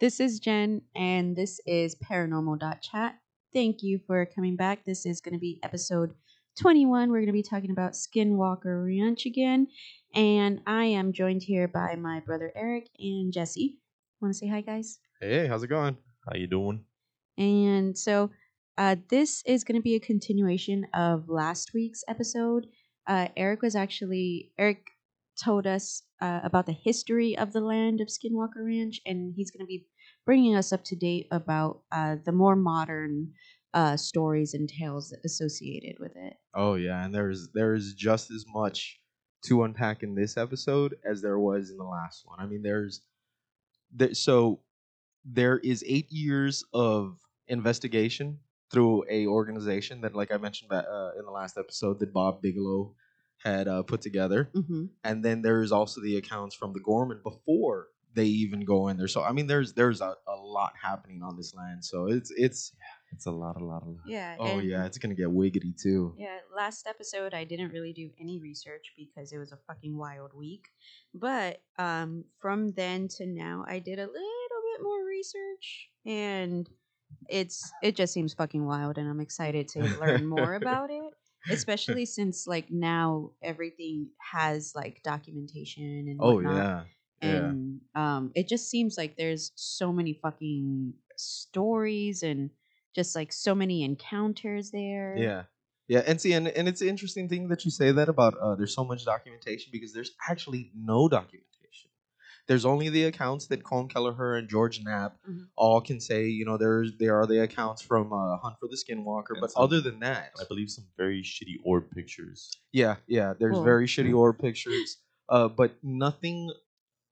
This is Jen, and this is Paranormal.chat. Thank you for coming back. This is going to be episode 21. We're going to be talking about Skinwalker Ranch again, and I am joined here by my brother Eric and Jesse. Want to say hi, guys? Hey, how's it going? How you doing? And so, uh, this is going to be a continuation of last week's episode. Uh, Eric was actually Eric told us uh, about the history of the land of Skinwalker Ranch, and he's going to be bringing us up to date about uh, the more modern uh, stories and tales associated with it. Oh yeah, and there's there's just as much to unpack in this episode as there was in the last one. I mean, there's there, so there is eight years of investigation through a organization that, like I mentioned uh, in the last episode, that Bob Bigelow had uh, put together, Mm-hmm. and then there's also the accounts from the Gorman before they even go in there. So I mean, there's there's a, a lot happening on this land. So it's it's It's a lot, a lot, a lot. Yeah. oh yeah, it's gonna get wiggity too. Yeah, last episode I didn't really do any research because it was a fucking wild week. But um from then to now I did a little bit more research and it's it just seems fucking wild and I'm excited to learn more about it. Especially since like now everything has like documentation and Oh whatnot. yeah, yeah. And um it just seems like there's so many fucking stories and just like so many encounters there. Yeah. Yeah, and see, and, and it's an interesting thing that you say that about uh, there's so much documentation because there's actually no documentation. There's only the accounts that Colin Kelleher and George Knapp Mhm. all can say. You know, there's there are the accounts from uh, Hunt for the Skinwalker, And but some- other than that, I believe some very shitty orb pictures. yeah, yeah, there's Well- very shitty orb pictures, uh, but nothing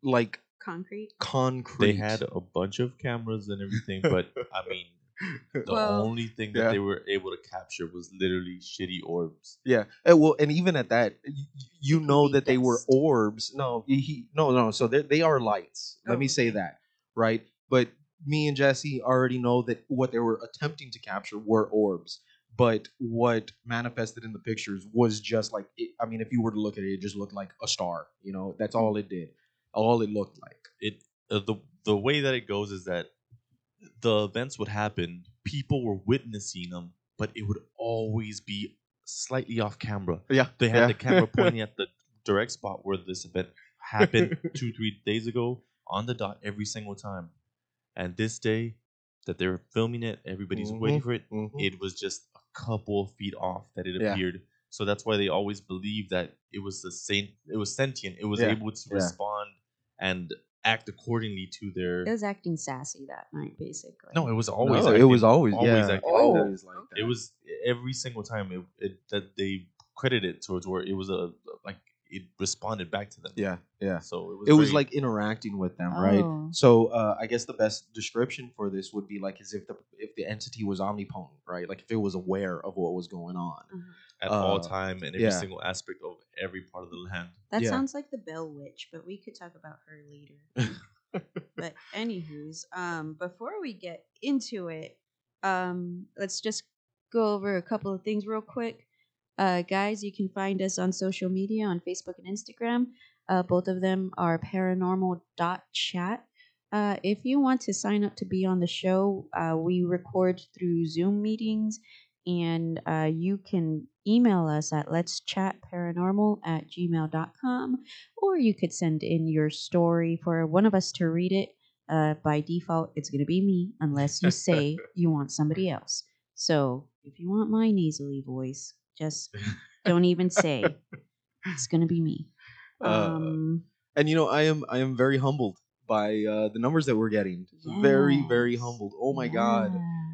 like Concrete. concrete. They had a bunch of cameras and everything, but I mean, the Well- only thing that Yeah. they were able to capture was literally shitty orbs. Yeah. Uh, well, and even at that, y- you know that they were orbs. No, he, he no no. So they they are lights. Let Oh, me say okay. that, right? But me and Jesse already know that what they were attempting to capture were orbs. But what manifested in the pictures was just like it, I mean, if you were to look at it, it just looked like a star. You know, that's all it did. All it looked like. It uh, the the way that it goes is that the events would happen, people were witnessing them, but it would always be slightly off camera. Yeah. They had yeah. the camera pointing at the direct spot where this event happened two, three days ago on the dot every single time. And this day that they were filming it, everybody's waiting Mhm, for it. Mhm. It was just a couple of feet off that it Yeah. appeared. So that's why they always believe that it was the same. It was sentient. It was Yeah, able to respond and act accordingly to their. It was acting sassy that night, basically. no, it was always. No, it was always, always yeah. acting Oh. like that. always like okay. It was every single time it, it that they credited towards where it was a like it responded back to them. Yeah, yeah. So it was. it was like interacting with them, right? Oh. So uh, I guess the best description for this would be like as if the if the entity was omnipotent, right? Like if it was aware of what was going on. Uh-huh. at all uh, time in every yeah. single aspect of every part of the land. That Yeah. sounds like the Bell Witch, but we could talk about her later. but anywho's, um, before we get into it, um, let's just go over a couple of things real quick. Uh, guys, you can find us on social media on Facebook and Instagram. Uh, both of them are paranormal.chat. Uh, if you want to sign up to be on the show, uh, we record through Zoom meetings, and uh, you can email us at let's chat paranormal at gmail.com, or you could send in your story for one of us to read it. Uh, by default, it's going to be me, unless you say you want somebody else. So if you want my nasally voice, just don't even say. It's going to be me. Uh, Um, And you know, I am I am very humbled by uh, the numbers that we're getting. Very very humbled. Oh my god.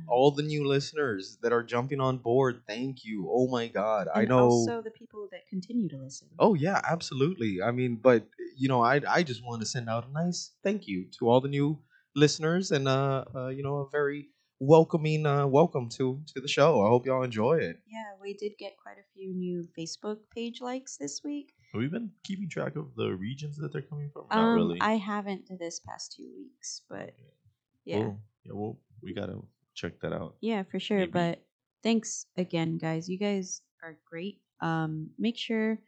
All the new listeners that are jumping on board, thank you. Oh my god. I know Also, the people that continue to listen. Oh yeah, absolutely. I mean, but you know, I I just want to send out a nice thank you to all the new listeners and uh, uh you know, a very welcoming uh welcome to to the show. I hope y'all enjoy it. Yeah, we did get quite a few new Facebook page likes this week. Have we been keeping track of the regions that they're coming from? Not Um, really. I haven't this past two weeks, but yeah, Cool. Yeah, well, we gotta check that out. yeah, for sure. Maybe. But thanks again, guys. You guys are great. Um, make sure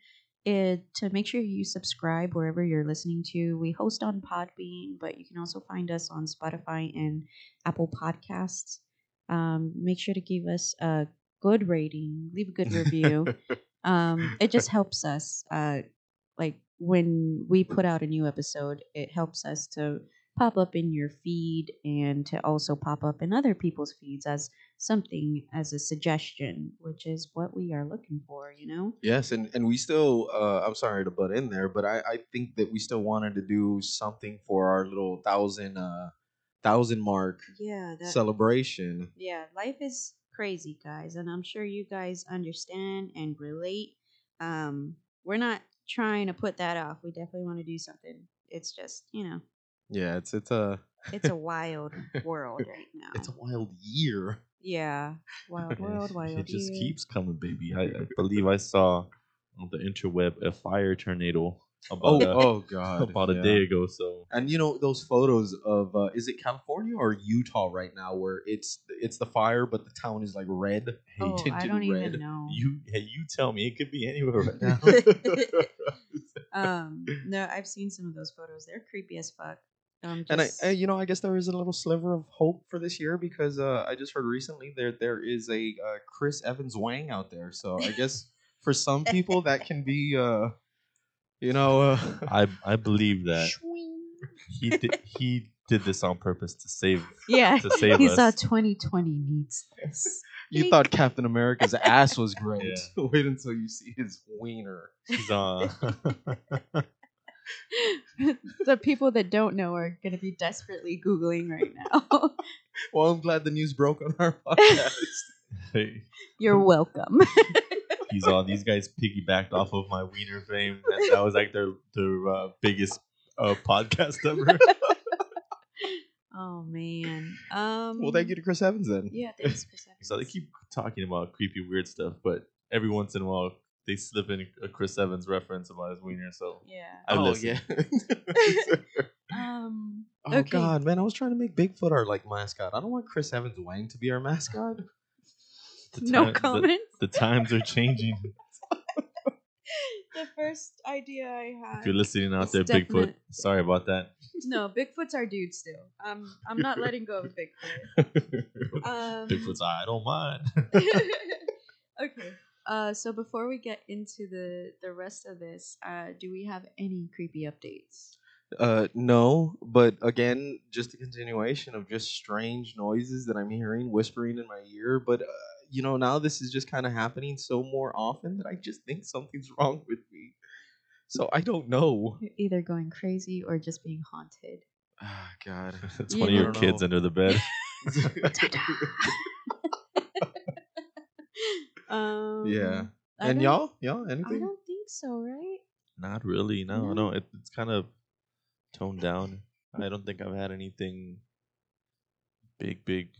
it, to make sure you subscribe wherever you're listening to. We host on Podbean, but you can also find us on Spotify and Apple Podcasts. Um, make sure to give us a good rating, leave a good review. um, it just helps us. Uh, like when we put out a new episode, it helps us to pop up in your feed and to also pop up in other people's feeds as something as a suggestion, which is what we are looking for, you know? Yes, and and we still. Uh, I'm sorry to butt in there, but I I think that we still wanted to do something for our little thousand uh thousand mark Yeah, celebration. yeah, life is crazy, guys, and I'm sure you guys understand and relate. Um, we're not trying to put that off. We definitely want to do something. It's just, you know, Yeah, it's it's a it's a wild world right now. it's a wild year. yeah, wild world, wild it just year. keeps coming, baby. I, I believe I saw on the interweb a fire tornado Oh about a, oh god, about a yeah. day ago. So And you know those photos of uh, is it California or Utah right now where it's it's the fire but the town is like red. Oh, tinted I don't red. even know. you hey, you tell me it could be anywhere right now. um, no, I've seen some of those photos. They're creepy as fuck. Um, And I, I, you know, I guess there is a little sliver of hope for this year because uh, I just heard recently there there is a uh, Chris Evans Wang out there. So I guess for some people that can be, uh, you know, uh, I I believe that he did he did this on purpose to save yeah, to save he us. saw 2020 needs this. you thought Captain America's ass was great. Yeah. Wait until you see his wiener. He's on. the people that don't know are going to be desperately googling right now. Well, I'm glad the news broke on our podcast. Hey, You're welcome. he's on. These guys piggybacked off of my wiener fame, and that was like their their uh, biggest uh, podcast ever. oh man. Um. well, thank you to Chris Evans then. Yeah, thanks. Chris Evans. So they keep talking about creepy, weird stuff, but every once in a while they slip in a Chris Evans reference about his wiener. So Yeah. I oh listen. yeah. Um. oh okay. god, man! I was trying to make Bigfoot our like mascot. I don't want Chris Evans Wang to be our mascot. the No time- the- The, times are changing. The first idea I had. If you're listening out It's there, Bigfoot, sorry about that. No, Bigfoot's our dude still. Um, I'm not letting go of Bigfoot. Um, Bigfoot's, I don't mind. okay. Uh, so before we get into the the rest of this, uh, do we have any creepy updates? Uh, no, but again, just a continuation of just strange noises that I'm hearing whispering in my ear. But uh, you know, now this is just kind of happening so more often that I just think something's wrong with me. So I don't know. You're either going crazy or just being haunted. Ah, God. It's You one of know. your kids under the bed. Um, yeah. I And y'all, y'all, anything? I don't think so, right? Not really. No, No. no. It, it's kind of toned down. I don't think I've had anything big, big.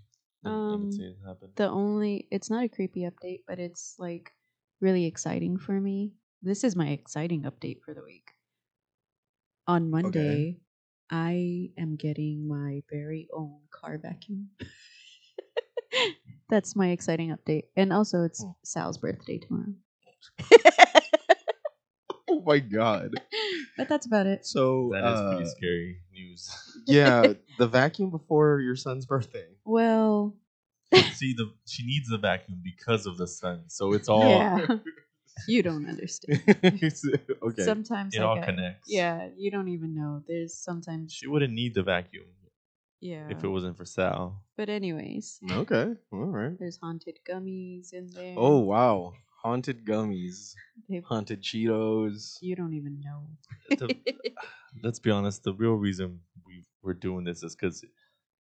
Um, happen. The only it's not a creepy update, but it's like really exciting for me. This is my exciting update for the week. On Monday, I am getting my very own car vacuum. That's my exciting update. And also it's Hmm. Sal's birthday tomorrow. Oh my God. but that's about it. So That is uh, pretty scary news. yeah, the vacuum before your son's birthday. Well, See, the she needs the vacuum because of the sun, so it's all yeah. you don't understand. okay. Sometimes it like all I- connects. Yeah, you don't even know. There's sometimes she wouldn't need the vacuum yeah. if it wasn't for Sal. But anyways, okay. All right. there's haunted gummies in there. Oh wow. Haunted gummies. They've, Haunted Cheetos. you don't even know. The- let's be honest. The real reason we we're doing this is because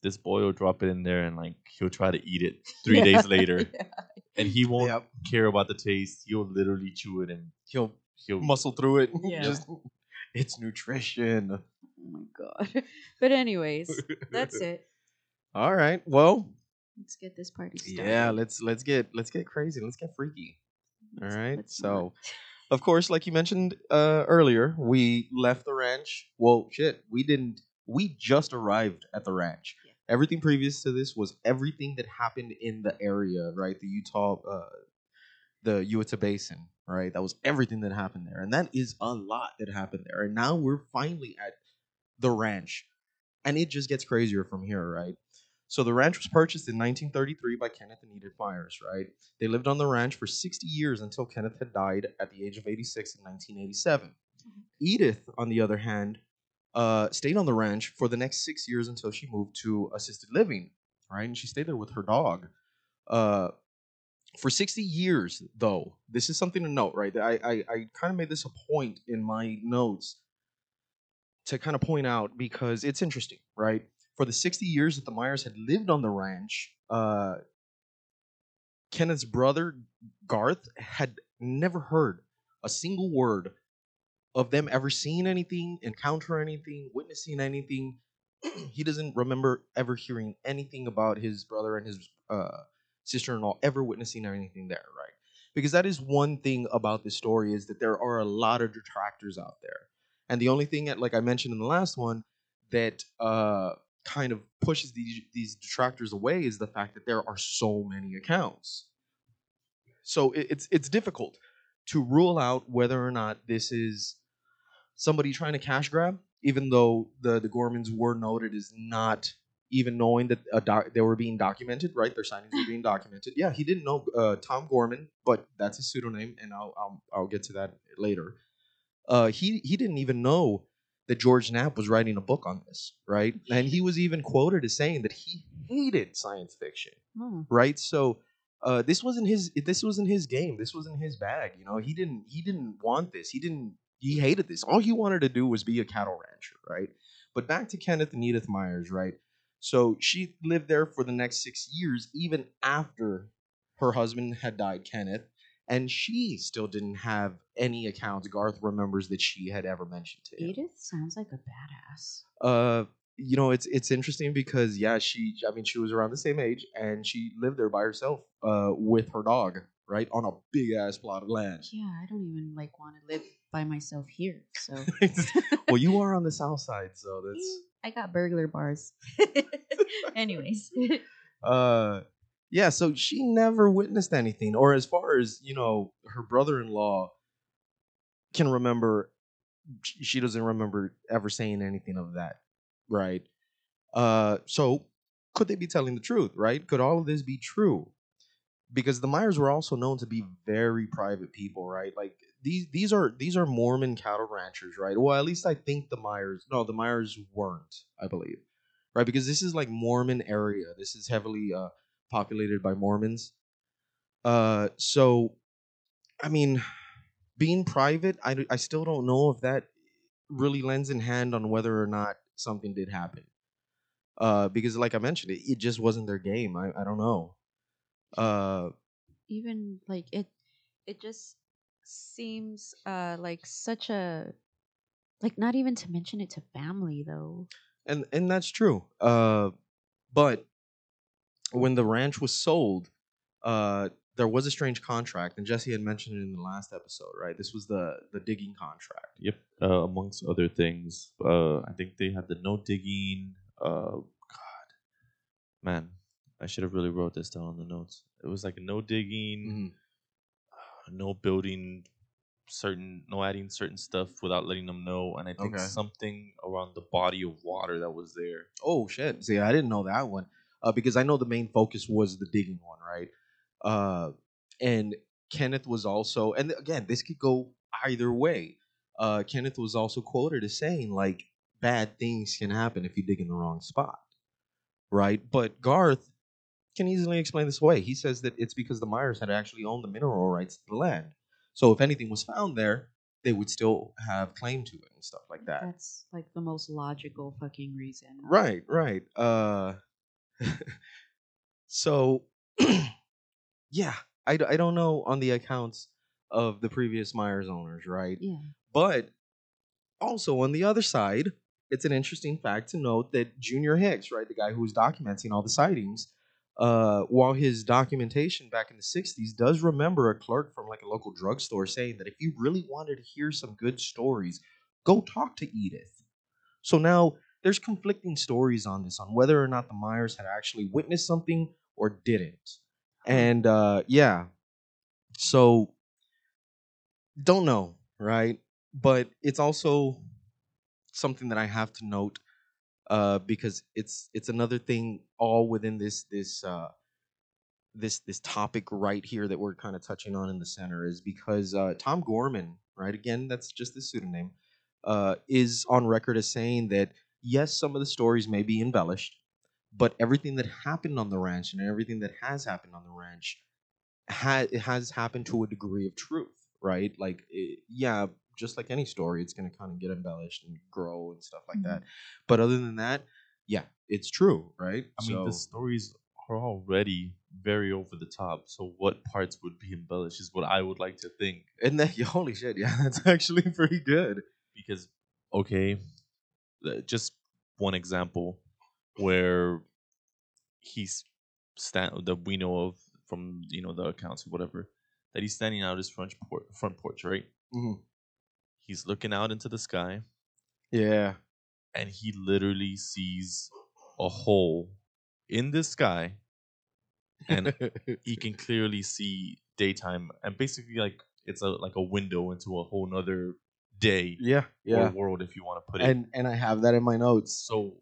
this boy will drop it in there and like he'll try to eat it three Yeah, days later, yeah. and he won't Yep. care about the taste. He'll literally chew it and He'll he'll muscle through it. Yeah. Just it's nutrition. Oh my god. But anyways, that's it. All right. Well, Let's get this party started. yeah, let's let's get let's get crazy. Let's get freaky. All right. let's So, not. of course, like you mentioned uh, earlier, we left the ranch. Well, shit, we didn't. We just arrived at the ranch. Yeah. Everything previous to this was everything that happened in the area, right? The Utah, uh, the Uinta Basin, right? That was everything that happened there, and that is a lot that happened there. And now we're finally at the ranch, and it just gets crazier from here, right? So the ranch was purchased in 1933 by Kenneth and Edith Myers, right? They lived on the ranch for 60 years until Kenneth had died at the age of 86 in 1987. Edith, on the other hand, uh, stayed on the ranch for the next six years until she moved to assisted living, right? And she stayed there with her dog. Uh, for 60 years, though, this is something to note, right? I, I, I kind of made this a point in my notes to kind of point out because it's interesting, right? For the 60 years that the Myers had lived on the ranch, uh, Kenneth's brother, Garth, had never heard a single word of them ever seeing anything, encounter anything, witnessing anything. he doesn't remember ever hearing anything about his brother and his uh, sister-in-law ever witnessing anything there, right? Because that is one thing about this story is that there are a lot of detractors out there, and the only thing that, like I mentioned in the last one, that uh, kind of pushes these these detractors away is the fact that there are so many accounts. So it, it's it's difficult to rule out whether or not this is somebody trying to cash grab, even though the the Gormans were noted as not even knowing that doc, they were being documented, right? Their signings were being documented. Yeah, he didn't know uh, Tom Gorman, but that's his pseudonym, and I'll I'll, I'll get to that later. Uh, he he didn't even know that George Knapp was writing a book on this, right? And he was even quoted as saying that he hated science fiction, Oh, right? So uh, this wasn't his this wasn't his game. This wasn't his bag. You know, he didn't he didn't want this. He didn't he hated this. All he wanted to do was be a cattle rancher, right? But back to Kenneth and Edith Myers, right? So she lived there for the next six years, even after her husband had died, Kenneth, and she still didn't have any accounts. Garth remembers that she had ever mentioned to him. Edith sounds like a badass. Uh, you know, it's it's interesting because yeah, she I mean she was around the same age and she lived there by herself, uh, with her dog, right, on a big ass plot of land. Yeah, I don't even like want to live by myself here. So well, you are on the south side, so that's I got burglar bars. Anyways, uh yeah so she never witnessed anything or as far as you know her brother-in-law can remember she doesn't remember ever saying anything of that right? Uh so could they be telling the truth right? Could all of this be true? Because the myers were also known to be very private people right? Like these these are these are mormon cattle ranchers right? Well at least i think the myers no the myers weren't i believe right? Because this is like mormon area. This is heavily uh populated by Mormons. Uh, so, I mean, being private, I, I still don't know if that really lends in hand on whether or not something did happen. Uh, because, like I mentioned, it, it just wasn't their game. I, I don't know. Uh, even like it, it just seems uh like such a like not even to mention it to family though. and and that's true. Uh, but when the ranch was sold, uh, there was a strange contract, and Jesse had mentioned it in the last episode, right? This was the the digging contract. Yep. Uh, amongst other things, uh, I think they had the no digging. Uh, God, man, I should have really wrote this down on the notes. It was like no digging, uh, no building certain, no adding certain stuff without letting them know, and I think Okay. something around the body of water that was there. Oh shit! See, I didn't know that one uh, because I know the main focus was the digging one, right? Uh, and Kenneth was also, and again, this could go either way. Uh, Kenneth was also quoted as saying like bad things can happen if you dig in the wrong spot, right? But Garth can easily explain this away. He says that it's because the Myers had actually owned the mineral rights to the land, so if anything was found there, they would still have claim to it and stuff like that. That's like the most logical fucking reason. Right, right. Uh, so, yeah, I, I don't know on the accounts of the previous Myers owners, right? Yeah. But also on the other side, it's an interesting fact to note that Junior Hicks, right, the guy who was documenting all the sightings, uh, while his documentation back in the 60s does remember a clerk from like a local drugstore saying that if you really wanted to hear some good stories, go talk to Edith. So now there's conflicting stories on this on whether or not the Myers had actually witnessed something or didn't. And uh, yeah, So don't know, right? But it's also something that I have to note uh, because it's it's another thing all within this this uh, this this topic right here that we're kind of touching on in the center is because uh, Tom Gorman, right? Again, that's just the pseudonym, uh, is on record as saying that yes, some of the stories may be embellished, but everything that happened on the ranch and everything that has happened on the ranch ha- it has happened to a degree of truth, right? Like, it, yeah, just like any story, it's going to kind of get embellished and grow and stuff like that. Mm-hmm. But other than that, yeah, it's true, right? I mean, the stories are already very over the top. So what parts would be embellished is what I would like to think. and then holy shit, yeah, that's actually pretty good. Because okay, just one example where he's stand that we know of from you know the accounts or whatever that he's standing out his front porch, front porch, right? Mhm. He's looking out into the sky Yeah, and he literally sees a hole in the sky and he can clearly see daytime and basically like it's a like a window into a whole nother day yeah, yeah. world if you want to put it And and I have that in my notes. so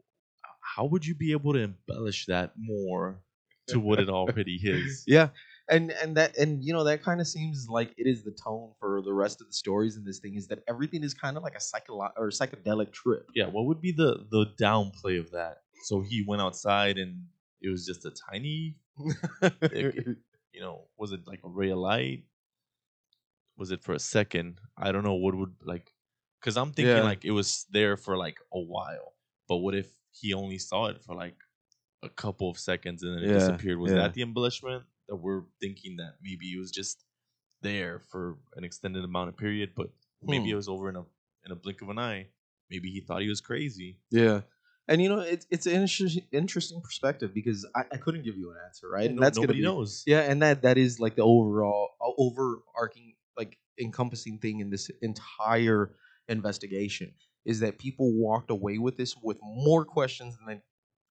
how would you be able to embellish that more to what it already is Yeah, and and that and you know that kind of seems like it is the tone for the rest of the stories in this thing is that everything is kind of like a psycholo- or psychedelic trip. yeah what would be the the downplay of that so he went outside and it was just a tiny you know was it like a ray of light was it for a second i don't know what would like because i'm thinking Yeah. like it was there for like a while but what if he only saw it for like a couple of seconds and then it Yeah, disappeared was yeah. that the embellishment that we're thinking that maybe it was just there for an extended amount of period but maybe Hmm. it was over in a in a blink of an eye maybe he thought he was crazy Yeah. And you know, it's it's an interesting interesting perspective because I, I couldn't give you an answer, right? and No- that's nobody be knows yeah, and that that is like the overall overarching like encompassing thing in this entire investigation is that people walked away with this with more questions than they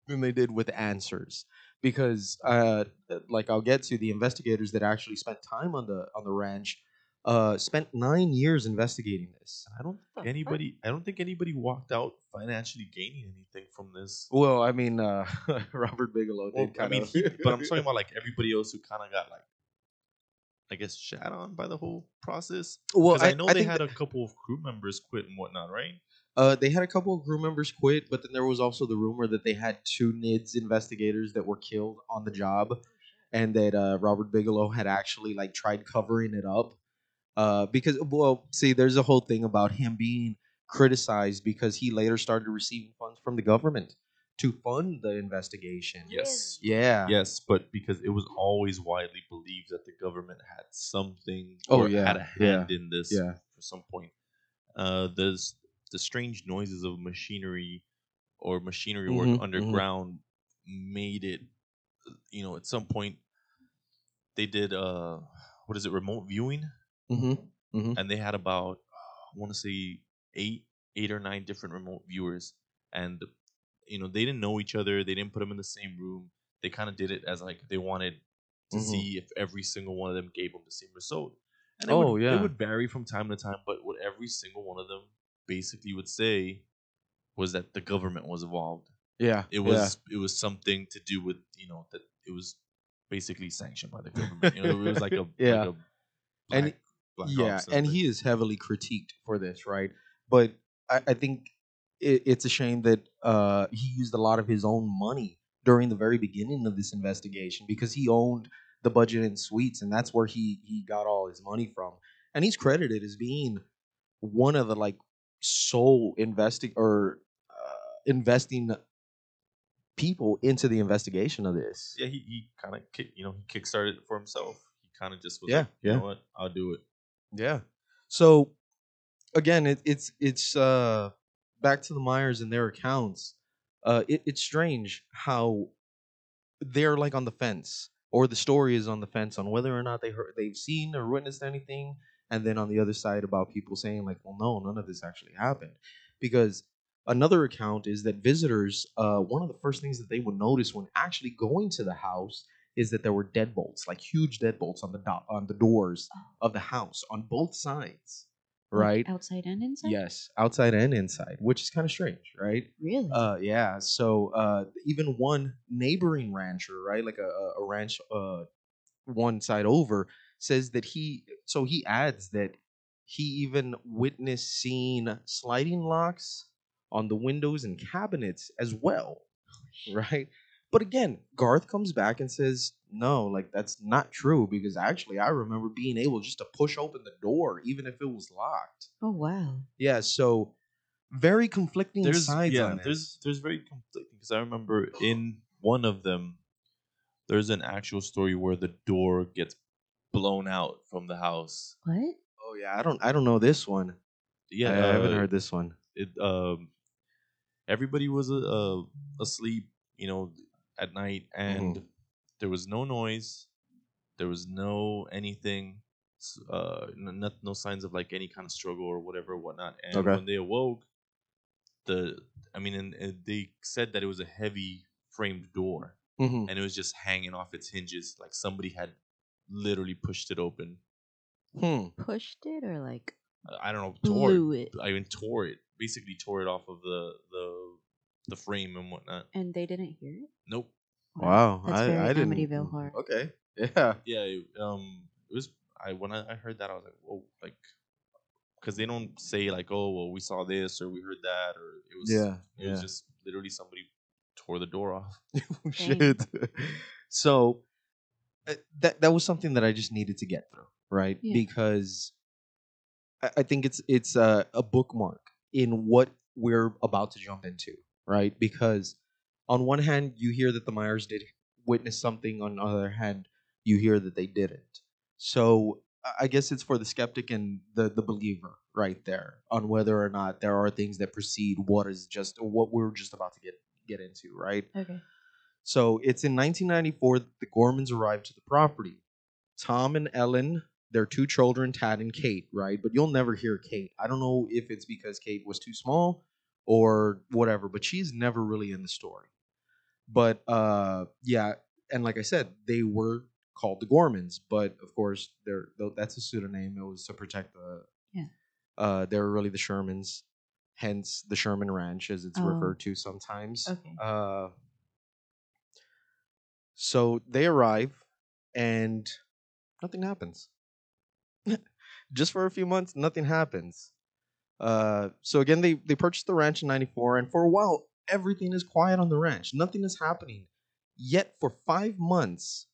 than they did with answers because uh like I'll get to the investigators that actually spent time on the on the ranch uh spent 9 years investigating this. I don't think anybody. I don't think anybody walked out financially gaining anything from this. Well, I mean uh Robert Bigelow Well, did I mean, of he, but I'm talking about like everybody else who kind of got like, I guess, shat on by the whole process. well, Because I, know they had that- a couple of crew members quit and whatnot, right? Uh, they had a couple of crew members quit, but then there was also the rumor that they had two NIDS investigators that were killed on the job, and that uh, Robert Bigelow had actually like tried covering it up. Uh, because well, see, there's a whole thing about him being criticized because he later started receiving funds from the government to fund the investigation. Yes. Yeah. Yes, but because it was always widely believed that the government had something Oh, or yeah, had a yeah, hand in this yeah. for some point. Uh, there's the strange noises of machinery or machinery Mhm, work mhm. underground made it. You know, at some point they did uh, what is it, remote viewing, Mm-hmm. and they had about I want to say eight, eight or nine different remote viewers, and you know they didn't know each other. They didn't put them in the same room. They kind of did it as like they wanted to Mhm. see if every single one of them gave them the same result. And it Oh, would, yeah. it would vary from time to time, but what every single one of them basically would say was that the government was involved. Yeah. It was it was something to do with you know that it was basically sanctioned by the government. You know, it was like a Yeah. like a And black- black yeah, and he is heavily critiqued for this, right? But I, I think it, it's a shame that uh, he used a lot of his own money during the very beginning of this investigation because he owned the budget and suites, and that's where he he got all his money from. And he's credited as being one of the like sole investing or uh, investing people into the investigation of this. yeah, he, he kind of kick, you know he kickstarted it for himself. He kind of just was Yeah, like, you yeah. know what, I'll do it. Yeah. So again, it, it's it's uh back to the Myers and their accounts. Uh, it, it's strange how they're like on the fence, or the story is on the fence on whether or not they heard they've seen or witnessed anything, and then on the other side about people saying like, well, no, none of this actually happened, because another account is that visitors, uh, one of the first things that they would notice when actually going to the house is that there were deadbolts, like huge deadbolts on the do- on the doors of the house on both sides, Like right? outside and inside. Yes, outside and inside, which is kind of strange, right? Really? Uh, yeah. So uh, even one neighboring rancher, right, like a, a- a ranch uh, one side over, says that he. So he adds that he even witnessed seeing sliding locks on the windows and cabinets as well, right? But again, Garth comes back and says, "No, like that's not true because actually I remember being able just to push open the door even if it was locked." oh wow. Yeah, so very conflicting there's sides yeah on this. there's there's very conflicting because I remember in one of them there's an actual story where the door gets blown out from the house. What? Oh yeah, I don't I don't know this one. Yeah, I, I haven't uh, heard this one. it um everybody was uh, uh, asleep you know at night and Mm-hmm. there was no noise there was no anything s- uh n- not, no signs of like any kind of struggle or whatever whatnot and Okay. when they awoke the i mean and, and they said that it was a heavy framed door Mhm. and it was just hanging off its hinges like somebody had literally pushed it open Hmm. Pushed it or like i don't know tore it. blew it? I even tore it, basically tore it off of the the the frame and whatnot. And they didn't hear it. Nope. Wow, That's I, very I didn't. Amityville horror. Okay, yeah. Yeah. It, um. It was. I when I, I heard that I was like, whoa, like, because they don't say like, oh, well, we saw this or we heard that or it was. Yeah, It was just literally somebody tore the door off. Shit. so uh, that that was something that I just needed to get through, right? Yeah. Because I, I think it's it's a, a bookmark in what we're about to jump into, right? Because on one hand, you hear that the Myers did witness something. On the other hand, you hear that they didn't. So I- guess it's for the skeptic and the the believer right there on whether or not there are things that precede what is just what we're just about to get get into, right? Okay. So it's in 1994 that the Gormans arrived to the property. Tom and Ellen, their two children, Tad and Kate, right? But you'll never hear Kate. I don't know if it's because Kate was too small or whatever, but she's never really in the story. But uh, yeah, and like I said, they were called the Gormans, but of course, they're that's a pseudonym. It was to protect the. Yeah. Uh, they were really the Shermans, hence the Sherman Ranch, as it's Oh. referred to sometimes. Okay. Uh, so they arrive and nothing happens. Just for a few months, nothing happens. Uh, so again, they, they purchased the ranch in 94, and for a while, everything is quiet on the ranch. Nothing is happening. Yet for five months,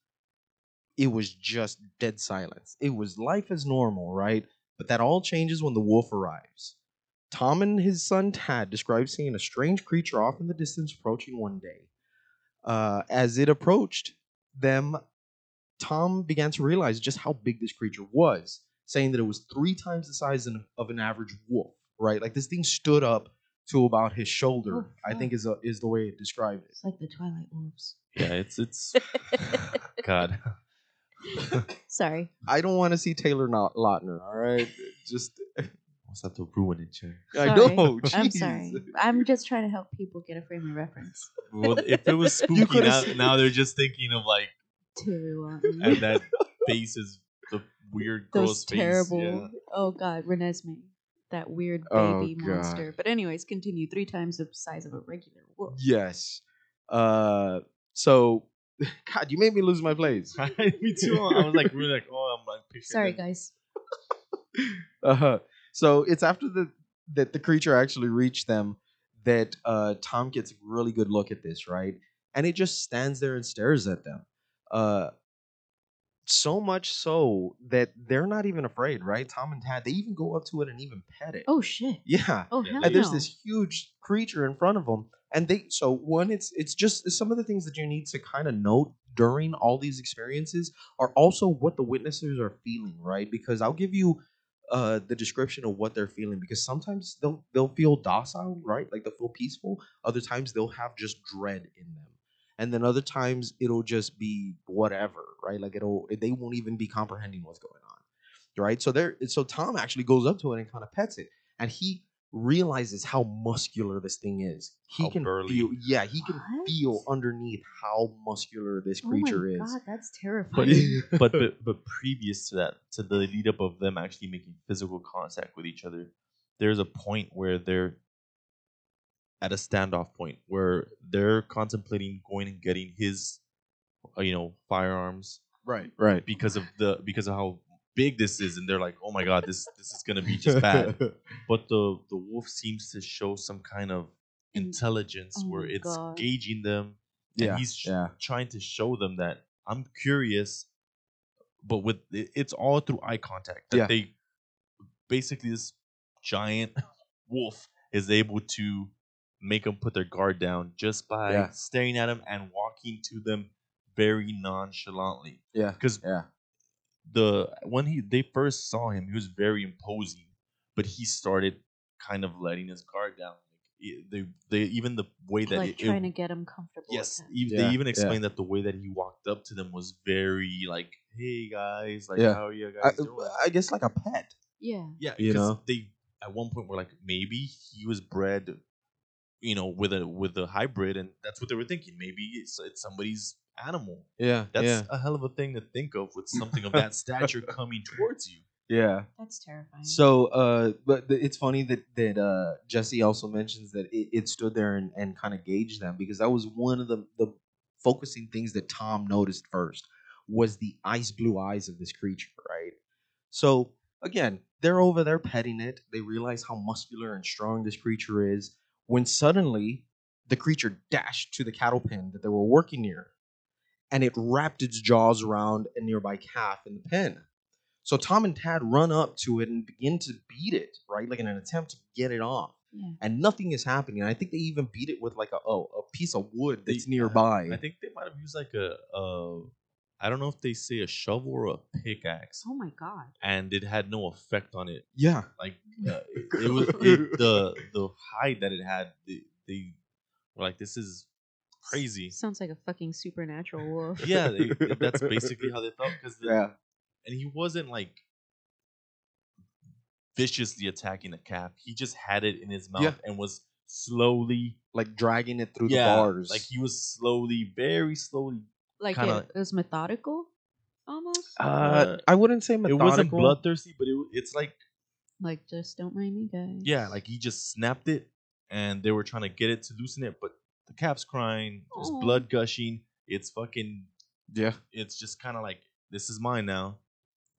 it was just dead silence. It was life as normal, right? But that all changes when the wolf arrives. Tom and his son Tad describe seeing a strange creature off in the distance approaching one day. Uh, as it approached them, Tom began to realize just how big this creature was, saying that it was three times the size of- of an average wolf. Right, like this thing stood up to about his shoulder. Oh, I think is a, is the way it described it. It's like the Twilight Wolves. Yeah. It's it's God. Sorry. I don't want to see Taylor Not- Lautner. All right, just What's that to ruin it, Jay? I Sorry. know. I'm sorry. I'm just trying to help people get a frame of reference. Well, if it was spooky, now, now they're just thinking of like, Terry Lawton. and that face is the weird Those gross face. terrible. yeah. Oh God, Renesmee, that weird Oh, baby God. monster. But anyways, continue. Three times the size of a regular wolf. Yes. Uh, so, God, you made me lose my place. Me too. I was like, really like, oh, I'm like, Sorry, them. guys. Uh-huh. So it's after the that the creature actually reached them that uh, Tom gets a really good look at this, right? And it just stands there and stares at them. Uh, so much so that they're not even afraid, right? Tom and Tad, they even go up to it and even pet it. Oh shit. yeah. Oh Yeah, hell and there's no. this huge creature in front of them and they so one it's it's just some of the things that you need to kind of note during all these experiences are also what the witnesses are feeling right because i'll give you uh the description of what they're feeling because sometimes they'll they'll feel docile right like they'll feel peaceful other times they'll have just dread in them and then other times it'll just be whatever right like it'll they won't even be comprehending what's going on right so there so tom actually goes up to it and kind of pets it and he realizes how muscular this thing is. He How can burly. feel, yeah, he can What? feel underneath how muscular this creature Oh my creature is. God, that's But, terrifying. but but but previous to that, to the lead up of them actually making physical contact with each other, there's a point where they're at a standoff point where they're contemplating going and getting his, uh, you know, firearms right, right. because of the because of how big this is, and they're like, oh my god, this this is gonna be just bad. But the the wolf seems to show some kind of intelligence oh where it's God. gauging them and yeah, he's sh- yeah, trying to show them that I'm curious, but with it's all through eye contact. That Yeah. they basically this giant wolf is able to make them put their guard down just by Yeah. staring at them and walking to them very nonchalantly. yeah, Because yeah. the when he they first saw him, he was very imposing, but he started kind of letting his guard down. Like, it- they they even the way that like it, it- trying to get him comfortable. Yes, him. Yeah, they even yeah. explained that the way that he walked up to them was very like, "Hey guys, like Yeah. how are you I, guys doing?" I guess like a pet. Yeah. yeah, you because know? they at one point were like, maybe he was bred, you know, with a with a hybrid, and that's what they were thinking. Maybe it's it's somebody's animal. Yeah, That's yeah, a hell of a thing to think of with something of that stature coming towards you. yeah. That's terrifying. So, uh, but th- it's funny that that uh, Jesse also mentions that it, it stood there and, and kind of gauged them because that was one of the the focusing things that Tom noticed first was the ice blue eyes of this creature, right? So again, they're over there petting it. They realize how muscular and strong this creature is. When suddenly the creature dashed to the cattle pen that they were working near, and it wrapped its jaws around a nearby calf in the pen. So Tom and Tad run up to it and begin to beat it, right? Like in an attempt to get it off. yeah. And nothing is happening. I think they even beat it with like a oh, a piece of wood that's They- nearby. I think they might have used like a, a I don't know if they say a shovel or a pickaxe, Oh my god. and it had no effect on it. yeah. Like uh, it, it was it, the the hide that it had. They, they were like, "This is crazy." Sounds like a fucking supernatural wolf. Yeah, they, that's basically how they felt because Yeah. and he wasn't like viciously attacking the calf. He just had it in his mouth Yeah. and was slowly Like dragging it through yeah, the bars. like he was slowly, very slowly. Like Kinda- it, it was methodical, almost. uh, uh, I wouldn't say methodical It methodical. wasn't bloodthirsty, but it, it's like Like just don't mind me, guys. yeah, like he just snapped it, and they were trying to get it to loosen it, but the cap's crying, there's Aw. blood gushing. It's fucking. Yeah. It's just kind of like this is mine now,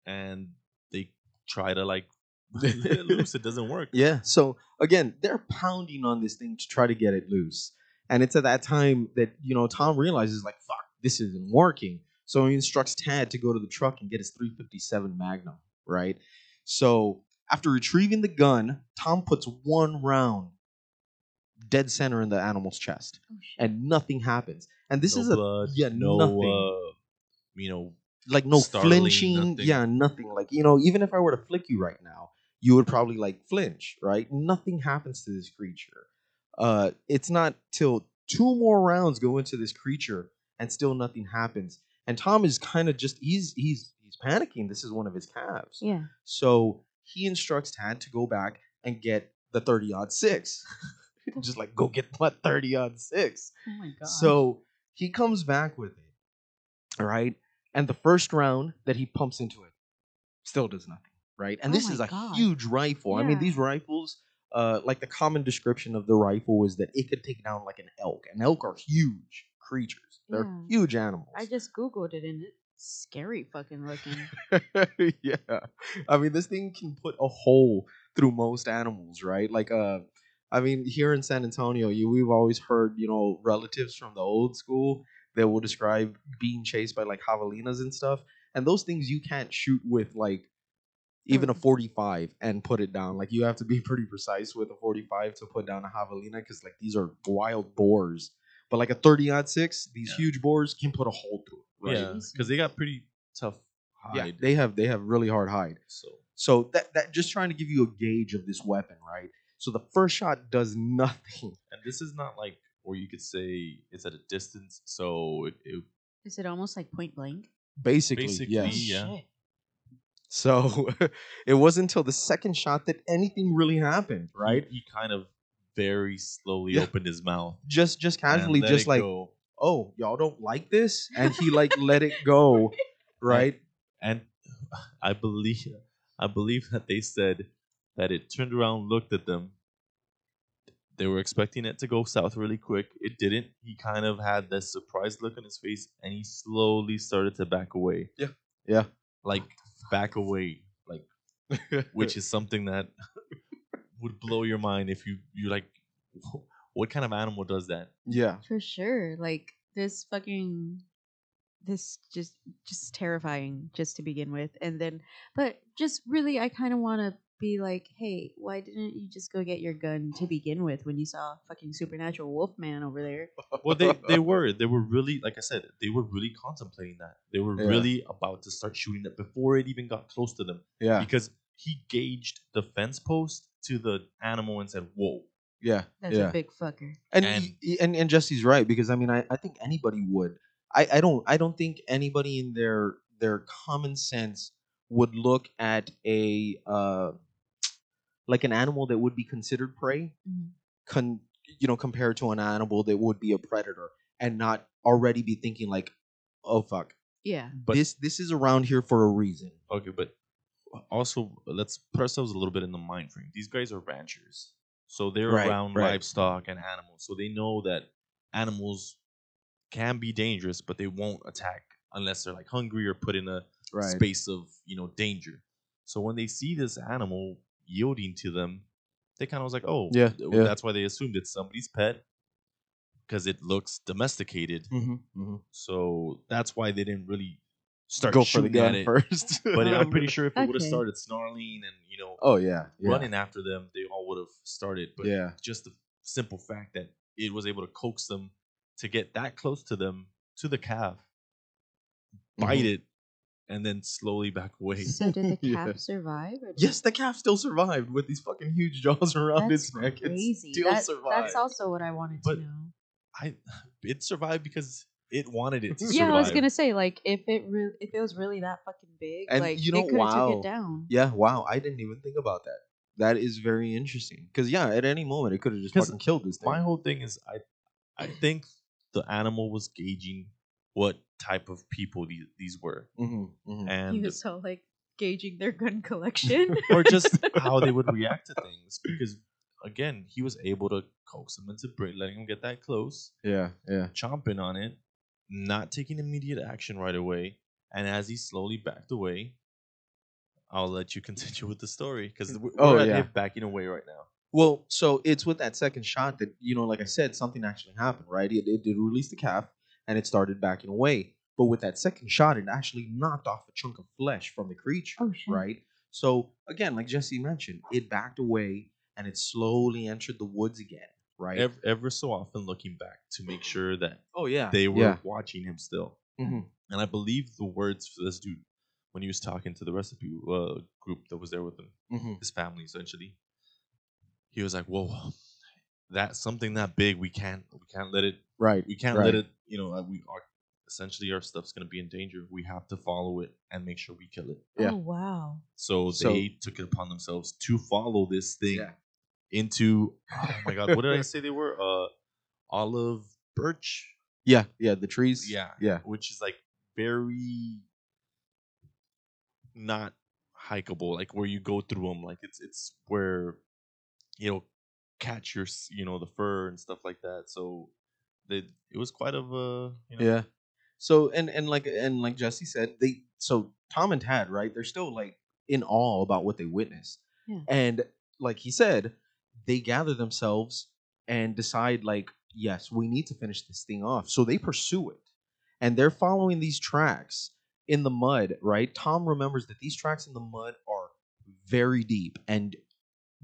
and they try to like let it loose. It doesn't work. Yeah. So again, they're pounding on this thing to try to get it loose. And it's at that time that, you know, Tom realizes, like, fuck, this isn't working. So he instructs Tad to go to the truck and get his 357 Magnum, right? So after retrieving the gun, Tom puts one round dead center in the animal's chest, Oh, and nothing happens. And this no is a blood, yeah, no, nothing. uh, you know, like no startling, flinching nothing. yeah nothing like you know even if i were to flick you right now you would probably like flinch right nothing happens to this creature uh it's not till two more rounds go into this creature and still nothing happens and tom is kind of just he's he's he's panicking this is one of his calves yeah. so he instructs tad to go back and get the 30 aught six just like go get my 30 aught six Oh my god. so he comes back with it, all right? And the first round that he pumps into it still does nothing, right? And Oh this is a God. huge rifle. Yeah. I mean, these rifles, uh, like the common description of the rifle is that it could take down like an elk. And elk are huge creatures. They're Yeah. huge animals. I just googled it and it's scary fucking looking. yeah. I mean, this thing can put a hole through most animals, right? Like, uh, I mean, here in San Antonio, you we've always heard, you know, relatives from the old school that will describe being chased by like javelinas and stuff, and those things you can't shoot with like even a Mm. 45 and put it down. Like you have to be pretty precise with a 45 to put down a javelina because like these are wild boars. But like a 30 aught six, these Yeah. huge boars can put a hole through. it, Right? yeah, because they got pretty tough hide. Yeah, they have they have really hard hide. so So that that just trying to give you a gauge of this weapon, right? So the first shot does nothing. and this is not like where you could say it's at a distance. So it, it Is it almost like point blank? Basically, Basically, yes. yeah. Shit. So it wasn't until the second shot that anything really happened, right? He, he kind of very slowly Yeah. opened his mouth. Just just casually, just like, go. oh, y'all don't like this, and he like let it go, right? and I believe I believe that they said that it turned around, looked at them. They were expecting it to go south really quick. It didn't. He kind of had this surprised look on his face, and he slowly started to back away. Yeah. Yeah. like back away, like which is something that would blow your mind if you you're like, what kind of animal does that? yeah, For sure. Like this fucking this just just terrifying just to begin with. And then but just really I kind of want to be like, "Hey, why didn't you just go get your gun to begin with when you saw fucking supernatural wolf man over there?" Well, they they were they were really like I said they were really contemplating that. They were Yeah. really about to start shooting it before it even got close to them. yeah, because he gauged the fence post to the animal and said, "Whoa!" yeah, That's yeah. a big fucker. and And- y- y- and and Jesse's right because I mean I, I think anybody would I, I don't I don't think anybody in their their common sense would look at a uh like an animal that would be considered prey Mhm. con you know compared to an animal that would be a predator and not already be thinking like oh fuck Yeah. But this this is around here for a reason okay, but also let's put ourselves a little bit in the mind frame. These guys are ranchers, so they're Right, around right. livestock and animals, so they know that animals can be dangerous, but they won't attack unless they're like hungry or put in a right space of you know danger. So when they see this animal yielding to them, they kind of was like, "Oh, Yeah, yeah. That's why they assumed it's somebody's pet because it looks domesticated. mm-hmm, mm-hmm. So that's why they didn't really start go for the shooting at gun it. first But I'm pretty sure if it would have started snarling and you know oh yeah, yeah. running after them, they all would have started. But yeah just the simple fact that it was able to coax them to get that close to them to the calf, bite Mhm. it, and then slowly back away. So did the Yeah. calf survive? Or Yes, the calf still survived with these fucking huge jaws around That's its neck. crazy. It still That- survived. That's also what I wanted But- to know. I it survived because it wanted it to Yeah, I was gonna say like if it re- if it was really that fucking big, And like you know, it could have took it down. yeah, wow. I didn't even think about that. That is very interesting. Because yeah, at any moment it could have just fucking killed this thing. My whole thing is I I think the animal was gauging what type of people these, these were hmm hmm He and was so like gauging their gun collection. or just how they would react to things because again he was able to coax them into bri- letting them get that close Yeah, yeah. chomping on it not taking immediate action right away and as he slowly backed away i'll let you continue with the story because we're Oh, at yeah. him backing away right now Well, so it's with that second shot that you know, like I said, something actually happened, right? It, it did release the calf, and it started backing away. But with that second shot, it actually knocked off a chunk of flesh from the creature, Oh, shit. right? So again, like Jesse mentioned, it backed away and it slowly entered the woods again, right? ever, ever so often looking back to make sure that oh yeah, they were yeah. watching him still Mhm. and i believe the words for this dude when he was talking to the rest of the people, uh, group that was there with him Mhm. his family essentially he was like whoa that's something that big we can't we can't let it right. we can't right. let it you know uh, we are essentially our stuff's going to be in danger we have to follow it and make sure we kill it Yeah. Oh wow. so, So- they took it upon themselves to follow this thing Yeah. Into oh my god what did i say they were uh olive birch Yeah, yeah. The trees. yeah yeah. which is like very not hikeable like where you go through them like it's it's where you know catch your you know the fur and stuff like that so they, it was quite of a you know Yeah. So and and like and like Jesse said, they so Tom and Tad, right? They're still like in awe about what they witnessed. Yeah. And like he said, they gather themselves and decide like, yes, we need to finish this thing off. So they pursue it. And they're following these tracks in the mud, right? Tom remembers that these tracks in the mud are very deep and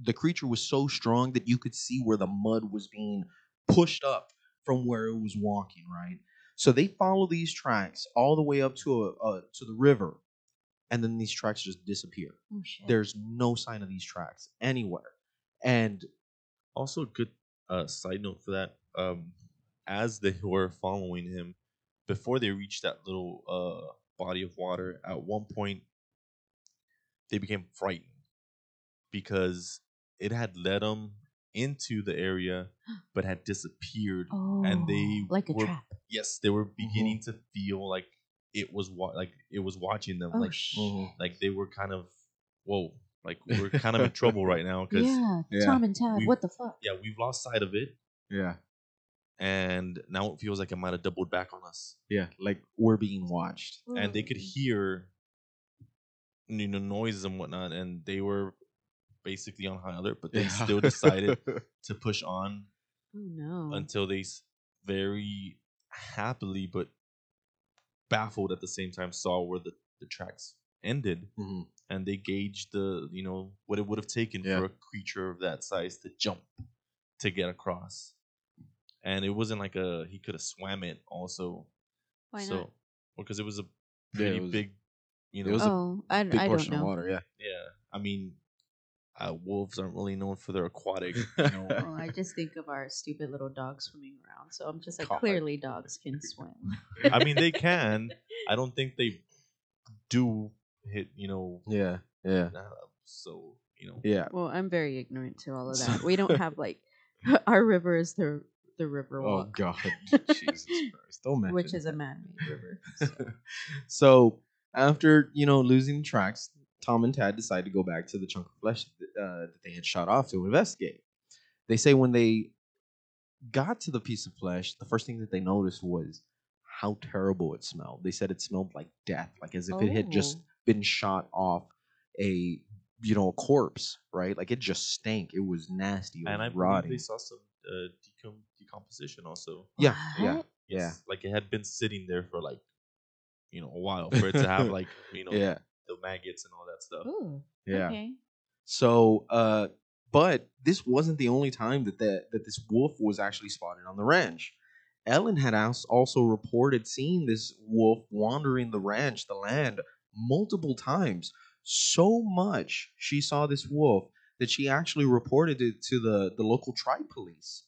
the creature was so strong that you could see where the mud was being pushed up from where it was walking, right? So they follow these tracks all the way up to a, a to the river, and then these tracks just disappear. Oh. There's no sign of these tracks anywhere, and also a good uh, side note for that um as they were following him before they reached that little uh body of water at one point they became frightened because it had led them into the area but had disappeared Oh, and they like a were, trap. yes they were beginning to feel like it was wa- like it was watching them Oh, like sh- Mhm. like they were kind of whoa like we're kind of in trouble right now because yeah. Yeah, Yeah. Tom and Tad. We- what the fuck? Yeah, we've lost sight of it Yeah. and now it feels like it might have doubled back on us Yeah. Like we're being watched. and they could hear you know noises and whatnot and they were basically on high alert but they Yeah. still decided to push on Oh no. until they s- very happily but baffled at the same time saw where the, the tracks ended Mhm. And they gauged the you know what it would have taken Yeah. for a creature of that size to jump to get across and it wasn't like a he could have swam it also Why so not? because it was a Yeah, pretty it was- big you know it was Oh, I, Big I don't portion of water. Yeah. yeah i mean uh, wolves aren't really known for their aquatic you know Oh, I just think of our stupid little dogs swimming around. So I'm just like, God. clearly dogs can swim. i mean they can i don't think they do hit you know Yeah. Yeah. uh, so you know Yeah. Well, I'm very ignorant to all of that. We don't have like our river is the the river Oh God. Jesus Christ. Don't mention which is a that. man-made river. so. so after you know losing the tracks, Tom and Tad decide to go back to the chunk of flesh uh, that they had shot off to investigate. They say when they got to the piece of flesh, the first thing that they noticed was how terrible it smelled. They said it smelled like death, like as if it had just Oh. Been shot off a you know a corpse, right? Like it just stank. It was nasty. It and i was believe they saw some uh, decom- decomposition also yeah, yeah, What? yeah, Yes, like it had been sitting there for like you know a while for it to have like you know yeah, the maggots and all that stuff Ooh, yeah. Okay. So, uh, but this wasn't the only time that that, that this wolf was actually spotted on the ranch. Ellen had als- also reported seeing this wolf wandering the ranch, the land, multiple times. So much she saw this wolf that she actually reported it to the, the local tribe police.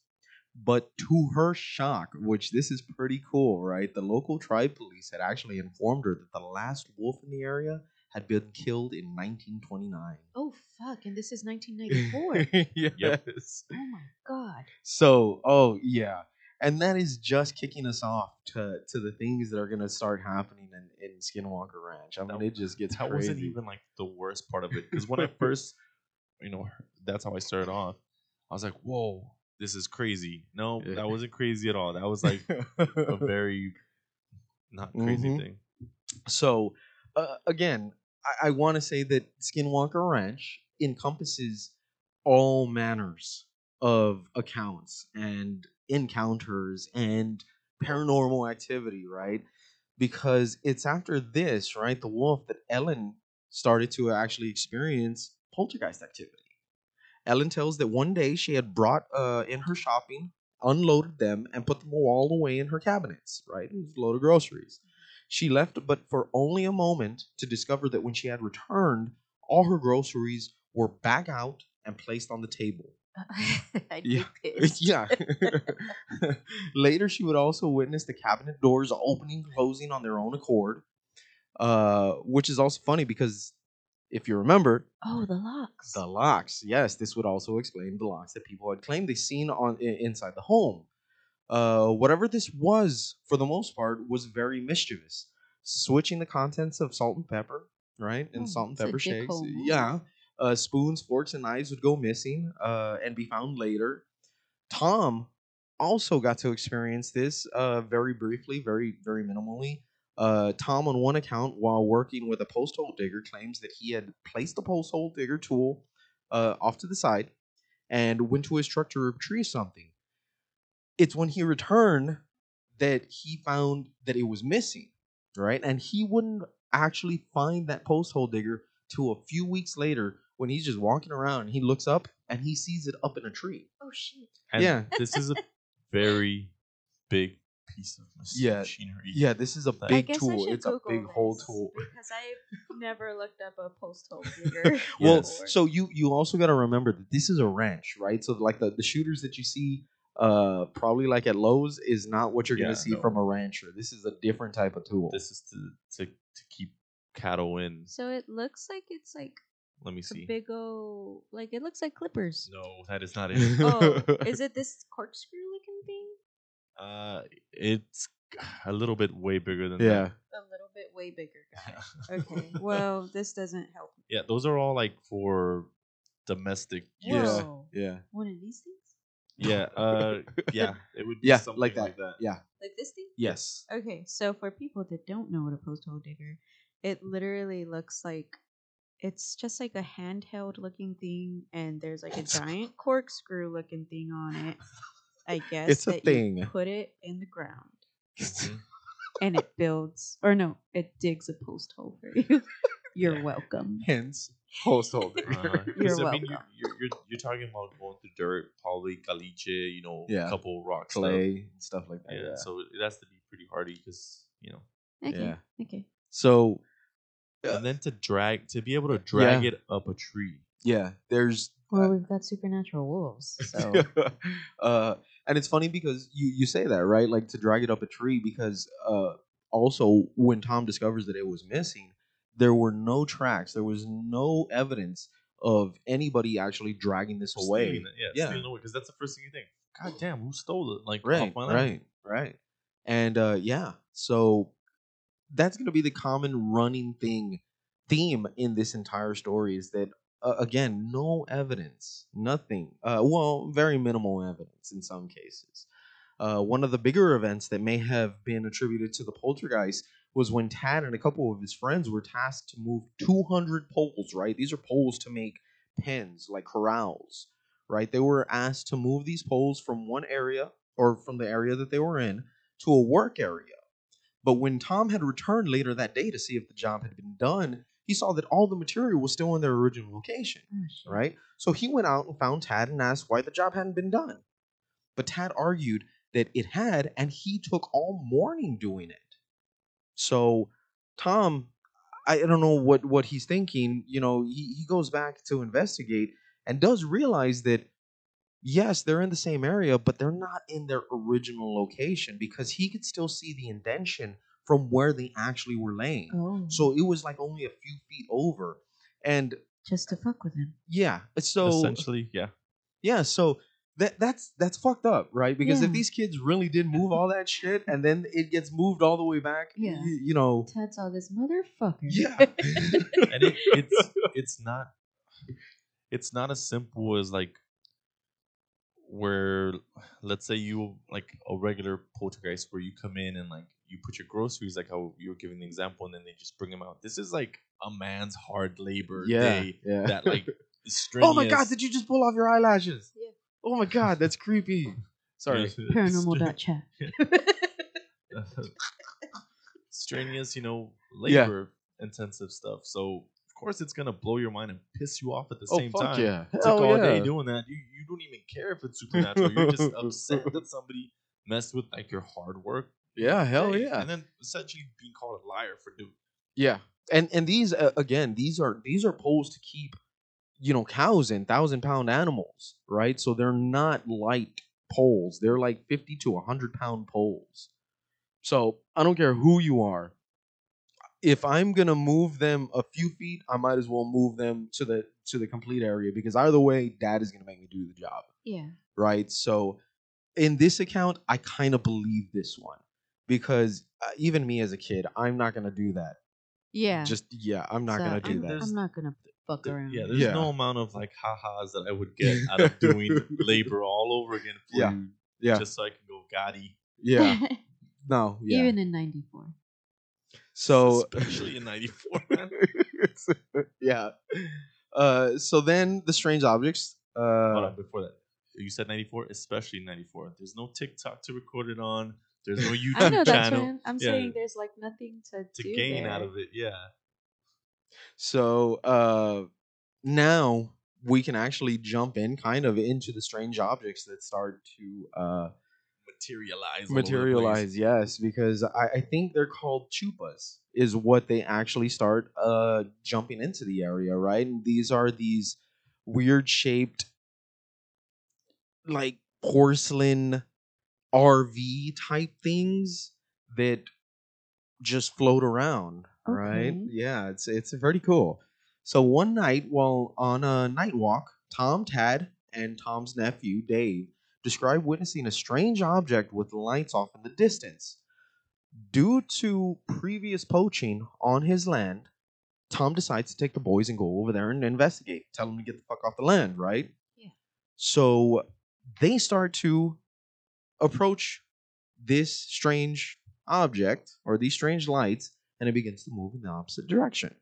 But to her shock, which this is pretty cool, right? The local tribe police had actually informed her that the last wolf in the area had been killed in 1929. Oh fuck! And this is 1994. yes. oh my god. So, oh yeah, and that is just kicking us off to to the things that are gonna start happening in, in Skinwalker Ranch. I mean, That- it just gets that crazy. wasn't even like the worst part of it because when i first you know that's how i started off i was like whoa this is crazy no Yeah. that wasn't crazy at all that was like a very not crazy Mhm. thing so uh, again, I, I want to say that Skinwalker Ranch encompasses all manners of accounts and encounters and paranormal activity, right? Because it's after this, right, the wolf that Ellen started to actually experience poltergeist activity. Ellen tells that one day she had brought uh, in her shopping, unloaded them, and put them all away in her cabinets, right? It was a load of groceries. She left, but for only a moment, to discover that when she had returned, all her groceries were back out and placed on the table. I'd Yeah. yeah. Later, she would also witness the cabinet doors opening and closing on their own accord, uh, which is also funny because if you remember, Oh, the locks. the locks. Yes, this would also explain the locks that people had claimed they seen on inside the home. Uh, whatever this was, for the most part, was very mischievous. Switching the contents of salt and pepper, right, and Oh, salt and pepper shakes. Yeah, uh, spoons, forks, and knives would go missing uh, and be found later. Tom also got to experience this uh, very briefly, very very minimally. Uh, Tom, on one account, while working with a post hole digger, claims that he had placed the post hole digger tool uh, off to the side and went to his truck to retrieve something. It's when he returned that he found that it was missing, right? And he wouldn't actually find that post hole digger till a few weeks later when he's just walking around he looks up and he sees it up in a tree. oh shit. and Yeah. this is a very big piece of mach- Yeah, machinery Yeah, this is a I big guess I tool. should It's a Google big hole this, tool. because I've never looked up a post hole digger. Well, before. so you you also got to remember that this is a ranch, right? So like the, the shooters that you see uh probably like at Lowe's is not what you're Yeah, going to see no. from a rancher. This is a different type of tool. this is to, to to keep cattle in So it looks like it's like Let me It's a see. big old like it looks like clippers. No, that is not it. Oh, is it this corkscrew looking thing? Uh, it's a little bit way bigger than that. yeah. A little bit way bigger, guy. Okay. well, this doesn't help. that. Yeah, those are all like for domestic Yeah. use. Whoa. Yeah. One of these things? Yeah, uh, yeah, it would be Yeah, something like that. like that. Yeah. Like this thing? Yes. Okay, so for people that don't know what a post hole digger, it literally looks like it's just like a handheld looking thing, and there's like a giant corkscrew looking thing on it. I guess It's a that thing. You put it in the ground, Mhm. and it builds, or no, it digs a post hole for you. You're Yeah. welcome. Hence, post hole. Uh-huh. 'Cause, You're I mean, you're, welcome. you're, you're, you're talking about going through dirt, probably caliche, you know, Yeah. a couple rocks, stuff. Clay and stuff like that. Yeah, Yeah. so it has to be pretty hardy because you know, Okay. Yeah. Okay. So Yeah. and then to drag to be able to drag Yeah. it up a tree. yeah, there's Well, we've got supernatural wolves, so uh, and it's funny because you you say that right, like to drag it up a tree because uh, also when Tom discovers that it was missing, there were no tracks, there was no evidence of anybody actually dragging this away. Stealing it, yeah, Yeah. stealing away because that's the first thing you think. God damn, who stole it? Like Right, my land. right, right, and uh, yeah, so that's gonna be the common running thing theme in this entire story is that uh, again no evidence nothing uh, well very minimal evidence in some cases. Uh, one of the bigger events that may have been attributed to the poltergeist was when tad and a couple of his friends were tasked to move 200 poles right? These are poles to make pens like corrals right? They were asked to move these poles from one area or from the area that they were in to a work area but when Tom had returned later that day to see if the job had been done, he saw that all the material was still in their original location, Oh, right? So he went out and found Tad and asked why the job hadn't been done. But Tad argued that it had, and he took all morning doing it. So Tom, I don't know what, what he's thinking. You know, he, he goes back to investigate and does realize that yes, they're in the same area, but they're not in their original location because he could still see the indention from where they actually were laying. Oh, So it was like only a few feet over. And just to fuck with him. yeah, so Essentially, yeah. yeah, so that that's that's fucked up, right? Because if these kids really did move all that shit and then it gets moved all the way back, Yeah. y- you know, Ted saw this motherfucker. yeah. and it, it's it's not it's not as simple as like where let's say you like a regular poltergeist where you come in and like you put your groceries like how you were giving the example and then they just bring them out this is like a man's hard labor yeah, day yeah. that like is oh my god, did you just pull off your eyelashes? Yeah. Oh my god, that's creepy. Sorry. Paranormal.chat. strenuous you know Yeah. labor intensive stuff so of course it's gonna blow your mind and piss you off at the Oh same fuck time yeah. It's Hell like all yeah. day doing that. You you don't even care if it's supernatural. You're just upset that somebody messed with like your hard work. Yeah, hell day, yeah. And then essentially being called a liar for doing. Yeah, and and these uh, again, these are these are poles to keep, you know, cows in thousand pound animals, right? So they're not light poles; they're like fifty to hundred pound poles. So I don't care who you are. If I'm gonna move them a few feet, I might as well move them to the to the complete area because either way, Dad is gonna make me do the job Yeah. right? So in this account, I kind of believe this one because uh, even me as a kid, I'm not gonna do that. Yeah. Just yeah, I'm not So gonna do I'm, that. I'm not gonna fuck There- around. yeah, there's Yeah. no amount of like ha-has that I would get out of doing labor all over again for Yeah. you Yeah, just so I can go Gotti. yeah, no, yeah. Even in '94. So especially in '94. yeah. Uh, so then the strange objects. Hold Uh, on, before that, you said '94, especially '94. There's no TikTok to record it on. There's no I YouTube know that's channel what I'm Yeah. saying. There's like nothing to, to do gain there. out of it. Yeah. so uh, now we can actually jump in kind of into the strange objects that start to uh, Materialize. all over the place. materialize yes because I, I think they're called chupas is what they actually start uh jumping into the area right and these are these weird shaped like porcelain rv type things that just float around right yeah it's it's pretty cool So one night, while on a night walk, Tom, Tad, and Tom's nephew, Dave, describe witnessing a strange object with lights off in the distance. Due to previous poaching on his land, Tom decides to take the boys and go over there and investigate. Tell them to get the fuck off the land, right? Yeah. So they start to approach this strange object or these strange lights, and it begins to move in the opposite direction.